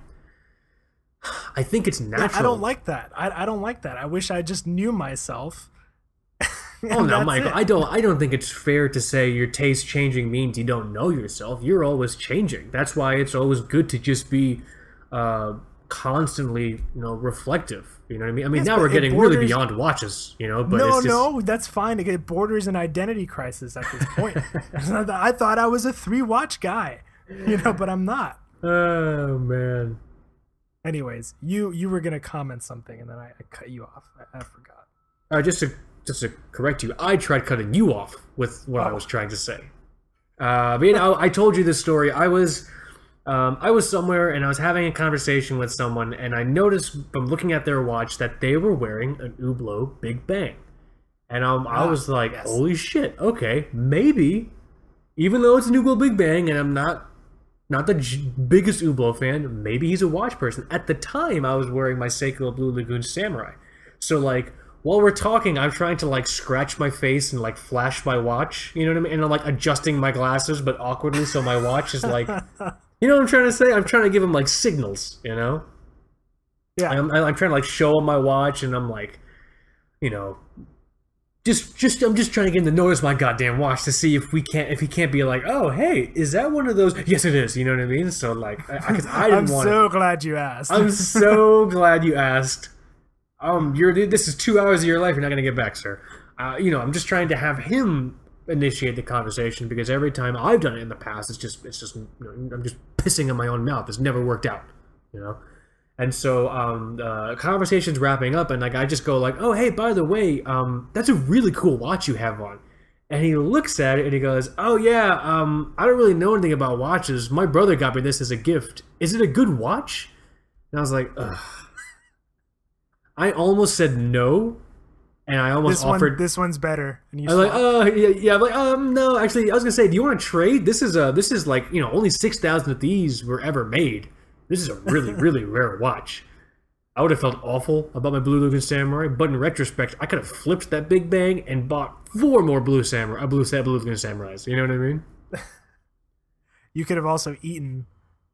I think it's natural. I don't like that. I, I don't like that. I wish I just knew myself. Oh no, Michael! it. I don't. I don't think it's fair to say your taste changing means you don't know yourself. You're always changing. That's why it's always good to just be uh, constantly, you know, reflective. You know what I mean? I mean, Yes, now we're getting really beyond watches. You know, but no, it's just, no, that's fine. It borders an identity crisis at this point. It's not that- I thought I was a three watch guy, you know, but I'm not. Oh man. Anyways, you you were gonna comment something, and then I, I cut you off. I, I forgot. Uh, just to just to correct you, I tried cutting you off with what I Oh. was trying to say. Uh, but you know, I told you this story. I was, um, I was somewhere and I was having a conversation with someone, and I noticed from looking at their watch that they were wearing an Hublot Big Bang, and um, I Ah, was like, yes. "Holy shit! Okay, maybe." Even though it's an Hublot Big Bang, and I'm not not the j- biggest Hublot fan, maybe he's a watch person. At the time, I was wearing my Seiko Blue Lagoon Samurai. So, like, while we're talking, I'm trying to, like, scratch my face and, like, flash my watch. You know what I mean? And I'm, like, adjusting my glasses, but awkwardly, so my watch is, like... You know what I'm trying to say? I'm trying to give him, like, signals, you know? Yeah, I'm, I'm trying to, like, show him my watch, and I'm, like, you know... Just, just, I'm just trying to get him to notice my goddamn watch to see if we can't, if he can't be like, oh, hey, is that one of those? Yes, it is. You know what I mean? So, like, I, I, I didn't I'm want so glad you asked. I'm so glad you asked. Um, you're this is two hours of your life. You're not gonna get back, sir. Uh, you know, I'm just trying to have him initiate the conversation because every time I've done it in the past, it's just it's just you know, I'm just pissing in my own mouth. It's never worked out, you know. And so um, the conversation's wrapping up, and like I just go like, "Oh, hey, by the way, um, that's a really cool watch you have on." And he looks at it and he goes, "Oh yeah, um, I don't really know anything about watches. My brother got me this as a gift. Is it a good watch?" And I was like, Ugh. I almost said no, and I almost this offered. one, this one's better. And you I was like, oh yeah, yeah. I'm like, um, no, actually, I was gonna say, do you want to trade? This is uh this is like you know only six thousand of these were ever made. This is a really really rare watch. I would have felt awful about my Blue Lagoon Samurai, but in retrospect, I could have flipped that Big Bang and bought four more Blue Samurai, Blue, Blue Lagoon Samurais. You know what I mean? you could have also eaten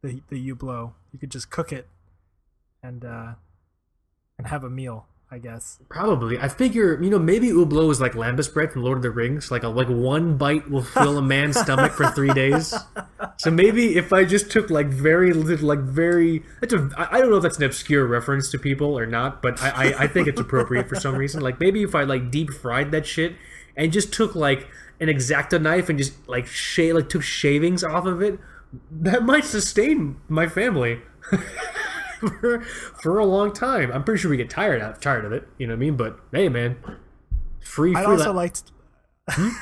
the the Hublot. You could just cook it and uh and have a meal, I guess. Probably. I figure, you know, maybe Hublot is like lembas bread from Lord of the Rings. Like a like one bite will fill a man's stomach for three days. So maybe if I just took like very little, like very, that's a, I I don't know if that's an obscure reference to people or not, but I, I, I think it's appropriate for some reason. Like maybe if I like deep fried that shit and just took like an exacto knife and just like shave, like took shavings off of it, that might sustain my family. for, for a long time. I'm pretty sure we get tired of, tired of it. You know what I mean? But hey, man, free. I'd free also la- like to,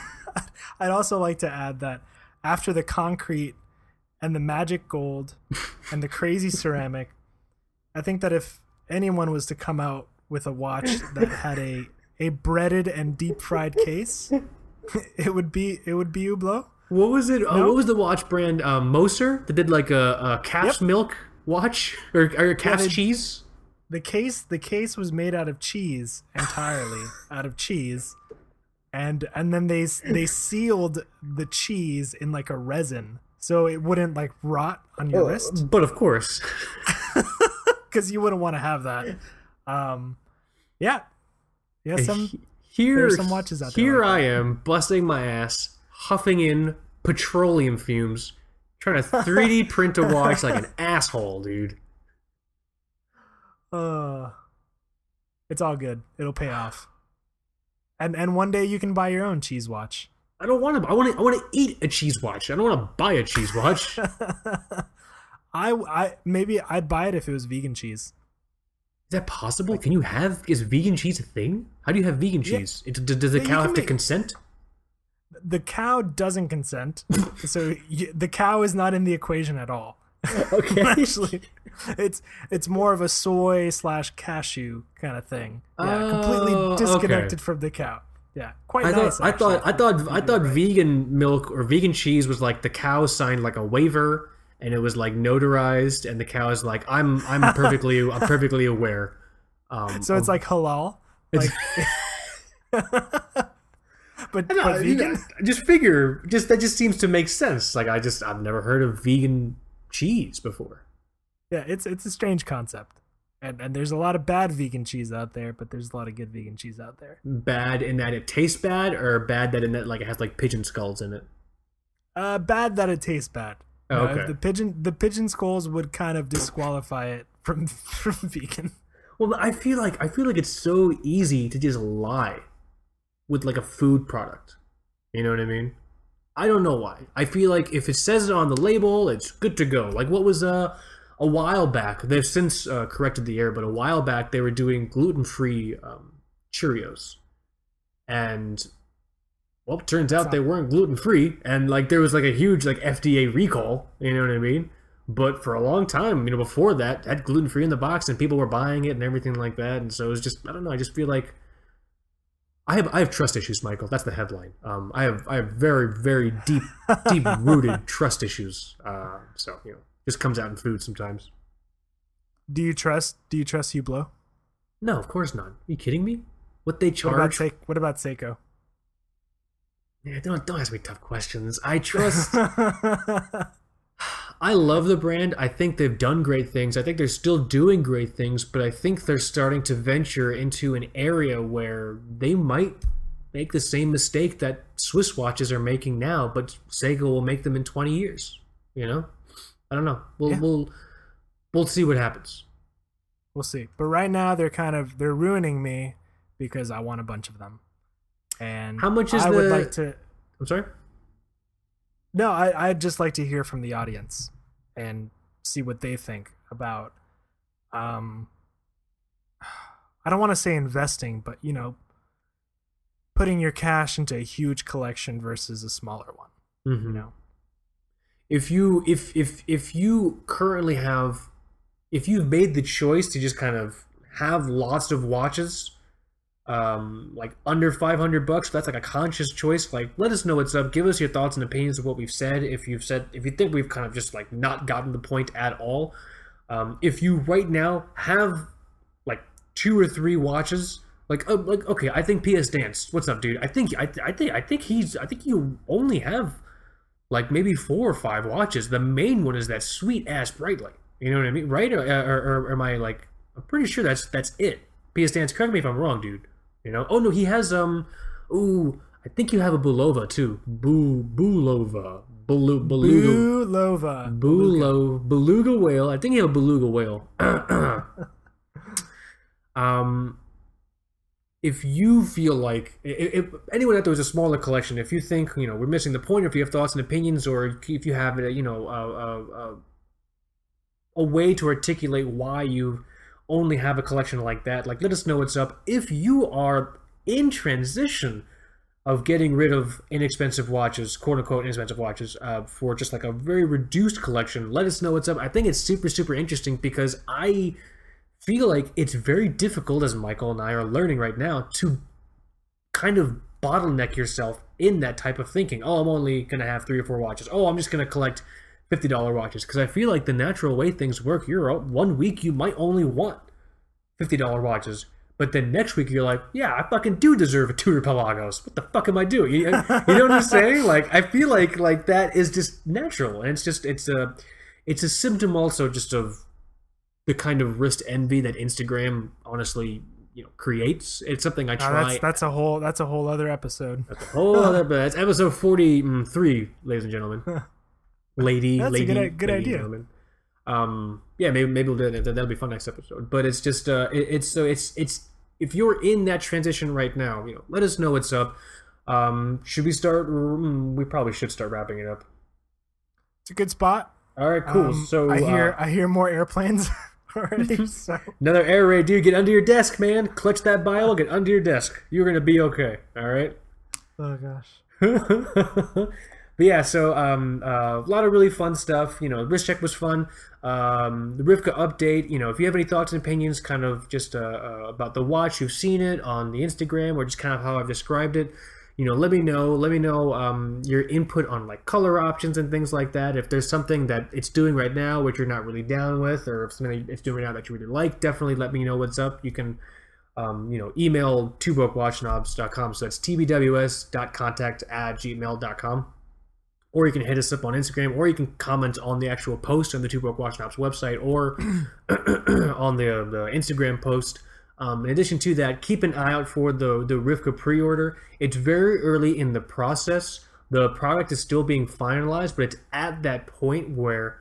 I'd also like to add that after the concrete and the magic gold and the crazy ceramic, I think that if anyone was to come out with a watch that had a a breaded and deep fried case, it would be it would be Hublot. what was it? Uh, what was the watch brand? Uh, Moser that did like a, a calf's Yep. milk watch or, or calf's they- cheese. The case the case was made out of cheese entirely, out of cheese. And and then they they sealed the cheese in like a resin so it wouldn't like rot on your wrist. But of course, because you wouldn't want to have that. Um, yeah, yeah. Some here, are some watches out there Here like I am, busting my ass, huffing in petroleum fumes, trying to 3D print a watch like an asshole, dude. uh, it's all good. It'll pay off. And and one day you can buy your own cheese watch. I don't want to. I want to. I want to eat a cheese watch. I don't want to buy a cheese watch. I I maybe I'd buy it if it was vegan cheese. Is that possible? Can you have? Is vegan cheese a thing? How do you have vegan Yeah. cheese? It, does the Yeah, cow have to consent? The cow doesn't consent, so y the cow is not in the equation at all. Okay. Actually, it's it's more of a soy slash cashew kind of thing. Yeah, completely Oh, okay. disconnected from the cow. Yeah, quite I nice. thought. I thought. I thought. I thought vegan milk or vegan cheese was like the cow signed like a waiver, and it was like notarized, and the cow is like, "I'm. I'm perfectly. I'm perfectly aware." Um, So it's like halal. It's- Like, but, No, but you know, just figure just that just seems to make sense. Like I just I've never heard of vegan cheese before. Yeah, it's it's a strange concept, and and there's a lot of bad vegan cheese out there, but there's a lot of good vegan cheese out there. Bad in that it tastes bad, or bad that in that like it has like pigeon skulls in it. Uh, bad that it tastes bad. Oh, Uh, okay. the pigeon the pigeon skulls would kind of disqualify it from from vegan. Well, I feel like I feel like it's so easy to just lie with like a food product. You know what I mean? I don't know why. I feel like if it says it on the label, it's good to go. Like what was uh, a while back? They've since uh, corrected the error, but a while back they were doing gluten-free um, Cheerios, and well, turns out they weren't gluten-free, and like there was like a huge like FDA recall. You know what I mean? But for a long time, you know, before that, had gluten free in the box, and people were buying it and everything like that. And so it was just, I don't know. I just feel like I have, I have trust issues, Michael. That's the headline. Um, I have, I have very, very deep, deep rooted trust issues. Uh, so you know, just comes out in food sometimes. Do you trust? Do you trust Hublot? No, of course not. Are you kidding me? What they What about charge? Se- What about Seiko? Yeah, don't, don't ask me tough questions. I trust. I love the brand. I think they've done great things. I think they're still doing great things, but I think they're starting to venture into an area where they might make the same mistake that Swiss watches are making now, but Seiko will make them in 20 years. You know? I don't know. We'll Yeah. we'll we'll see what happens. we'll see. But right now they're kind of they're ruining me because I want a bunch of them. And How much is I would the- like to I'm sorry? No, I, I'd just like to hear from the audience and see what they think about um I don't want to say investing, but you know, putting your cash into a huge collection versus a smaller one, Mhm. you know. if you if if if you currently have if you've made the choice to just kind of have lots of watches um like under 500 bucks that's like a conscious choice like let us know what's up give us your thoughts and opinions of what we've said if you've said if you think we've kind of just like not gotten the point at all um if you right now have like two or three watches like uh, like okay i think ps dance what's up dude i think i, I think i think he's i think you only have like maybe four or five watches. The main one is that sweet ass Breitling. You know what I mean, right? Or, or, or am I like? I'm pretty sure that's that's it. PS Dance, correct me if I'm wrong, dude. You know? Oh no, he has um. Ooh, I think you have a Bulova too. Boo Bulova. Bulu, beluga. Bulova. Bulo, beluga whale. I think you have a beluga whale. um, if you feel like if, if anyone out there has a smaller collection, if you think you know we're missing the point, or if you have thoughts and opinions, or if you have a you know a, a, a, a way to articulate why you only have a collection like that, like let us know what's up. If you are in transition of getting rid of inexpensive watches, quote unquote inexpensive watches, uh, for just like a very reduced collection, let us know what's up. I think it's super, super interesting because I feel like it's very difficult, as Michael and I are learning right now, to kind of bottleneck yourself in that type of thinking. Oh, I'm only going to have three or four watches. Oh, I'm just going to collect $50 watches. Because I feel like the natural way things work, you're one week you might only want $50 watches. But then next week you're like, yeah, I fucking do deserve a Tudor Pelagos. What the fuck am I doing? You, you know what I'm saying? Like, I feel like like that is just natural, and it's just it's a it's a symptom also just of the kind of wrist envy that Instagram honestly you know creates. It's something I try. that's that's a whole that's a whole other episode. That's a whole other. That's episode forty-three, ladies and gentlemen. Lady, That's a lady, good- good lady, idea. gentlemen. Um, yeah, maybe maybe we'll do that. That'll be fun next episode. But it's just uh, it, it's so it's it's if you're in that transition right now, you know, let us know what's up. Um, should we start? mm, We probably should start wrapping it up. It's a good spot. All right, cool. Um, so I hear uh, I hear more airplanes already. So another air raid, dude. Get under your desk, man. Clutch that bile. Get under your desk. You're gonna be okay. All right. oh gosh. but yeah, so um, uh, a lot of really fun stuff. You know, wrist check was fun. Um, the Rivka update. You know, if you have any thoughts and opinions, kind of just uh, uh, about the watch, you've seen it on the Instagram, or just kind of how I've described it. You know, let me know. Let me know um, your input on like color options and things like that. If there's something that it's doing right now which you're not really down with, or if something it's doing right now that you really like, definitely let me know what's up. You can um, you know, email twobrokeWatchSnobs.com. So that's tbws.contact at gmail.com. Or you can hit us up on Instagram, or you can comment on the actual post on the Two Broke Watch Snobs website, or on the, the Instagram post. Um, in addition to that, keep an eye out for the, the Rivka pre order. It's very early in the process. The product is still being finalized, but it's at that point where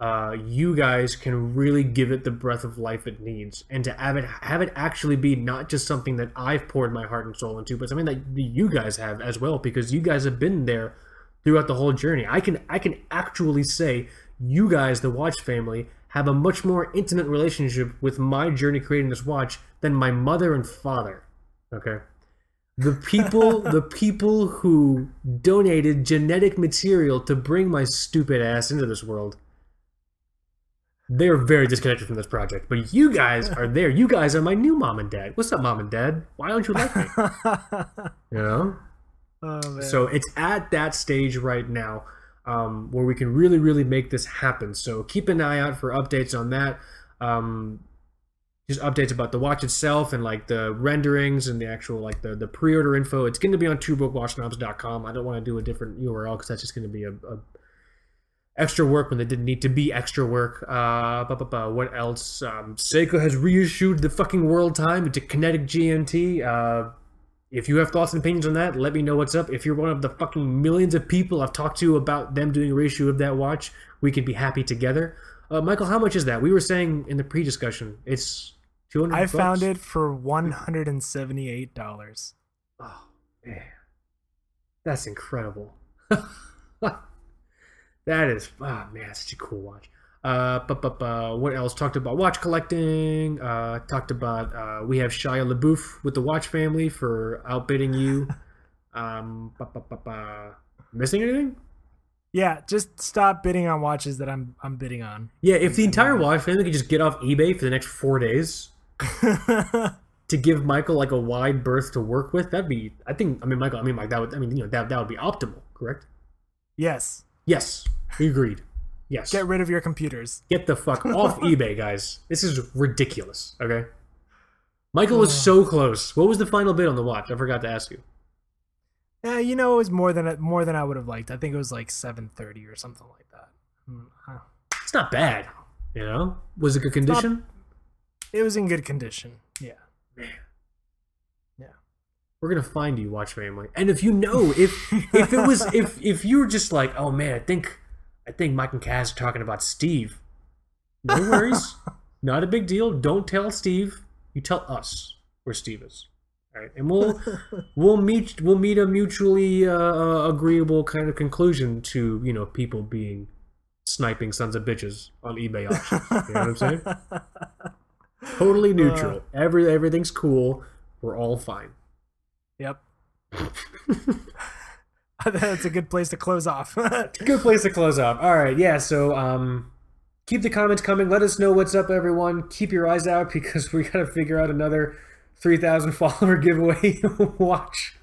uh, you guys can really give it the breath of life it needs, and to have it have it actually be not just something that I've poured my heart and soul into, but something that you guys have as well, because you guys have been there throughout the whole journey. I can I can actually say you guys, the watch family, have a much more intimate relationship with my journey creating this watch than my mother and father. Okay. The people the people who donated genetic material to bring my stupid ass into this world they're very disconnected from this project. But you guys are there. You guys are my new mom and dad. What's up, mom and dad? Why don't you like me? You know? Oh. So it's at that stage right now um, where we can really, really make this happen. So keep an eye out for updates on that. Um, just updates about the watch itself and like the renderings and the actual like the, the pre-order info. It's going to be on twobrokeWatchSnobs.com. I don't want to do a different URL because that's just going to be a, a extra work when they didn't need to be extra work. Uh, bu- bu- bu- what else? Um, Seiko has reissued the fucking world time into kinetic GMT. Uh, if you have thoughts and opinions on that, let me know what's up. If you're one of the fucking millions of people I've talked to about them doing a reissue of that watch, we can be happy together. Uh, Michael, how much is that? We were saying in the pre-discussion, it's two hundred. I found it for one hundred and seventy eight dollars. Oh man, that's incredible. that is, oh man, such a cool watch. Uh, but, but, uh, what else? Talked about watch collecting. Uh, talked about uh, we have Shia LaBeouf with the watch family for outbidding you. Um, missing anything? Yeah, just stop bidding on watches that I'm I'm bidding on. Yeah, if the entire watch family could just get off eBay for the next four days to give Michael like a wide berth to work with, that'd be. I think. I mean, Michael. I mean, Mike. That would. I mean, you know, that that would be optimal. Correct. yes. Yes, we agreed. Yes. Get rid of your computers. Get the fuck off eBay, guys. This is ridiculous. Okay. Michael was so close. What was the final bid on the watch? I forgot to ask you. Yeah, you know, it was more than more than I would have liked. I think it was like seven thirty or something like that. Mm, uh, It's not bad. You know, was it good condition? It was in good condition. Yeah. Man. Yeah. We're gonna find you, watch family. And if you know, if if it was, if if you were just like, oh man, I think, I think Mike and Kaz are talking about Steve. No worries, not a big deal. Don't tell Steve. You tell us where Steve is. All right, and we'll we'll meet we'll meet a mutually uh, agreeable kind of conclusion to you know people being sniping sons of bitches on eBay auctions. You know what I'm saying? Totally neutral. Every everything's cool. We're all fine. Yep. That's a good place to close off. Good place to close off. All right, yeah. So um, keep the comments coming. Let us know what's up, everyone. Keep your eyes out because we gotta figure out another three thousand follower giveaway watch.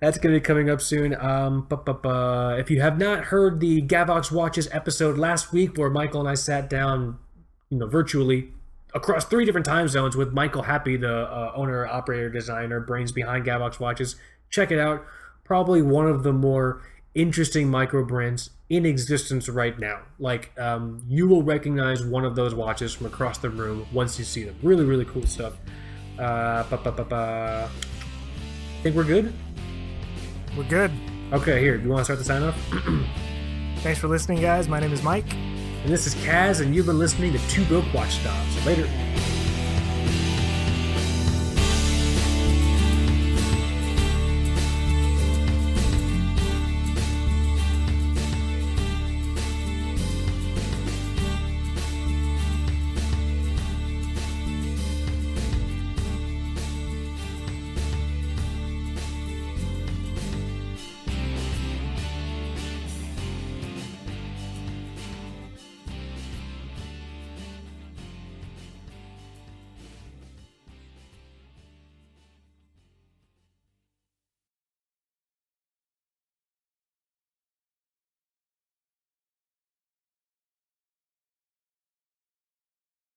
That's going to be coming up soon. Um, bu- bu- bu- if you have not heard the Gavox Watches episode last week, where Michael and I sat down, you know, virtually across three different time zones with Michael Happé, the uh, owner, operator, designer, brains behind Gavox Watches, check it out. Probably one of the more interesting micro brands in existence right now. Like um, you will recognize one of those watches from across the room once you see them. Really, really cool stuff. Uh, ba, ba, ba, ba. Think we're good? We're good. Okay, here. Do you want to start the sign off? Thanks for listening, guys. My name is Mike. And this is Kaz, and you've been listening to Two Broke Watch Snobs. Later.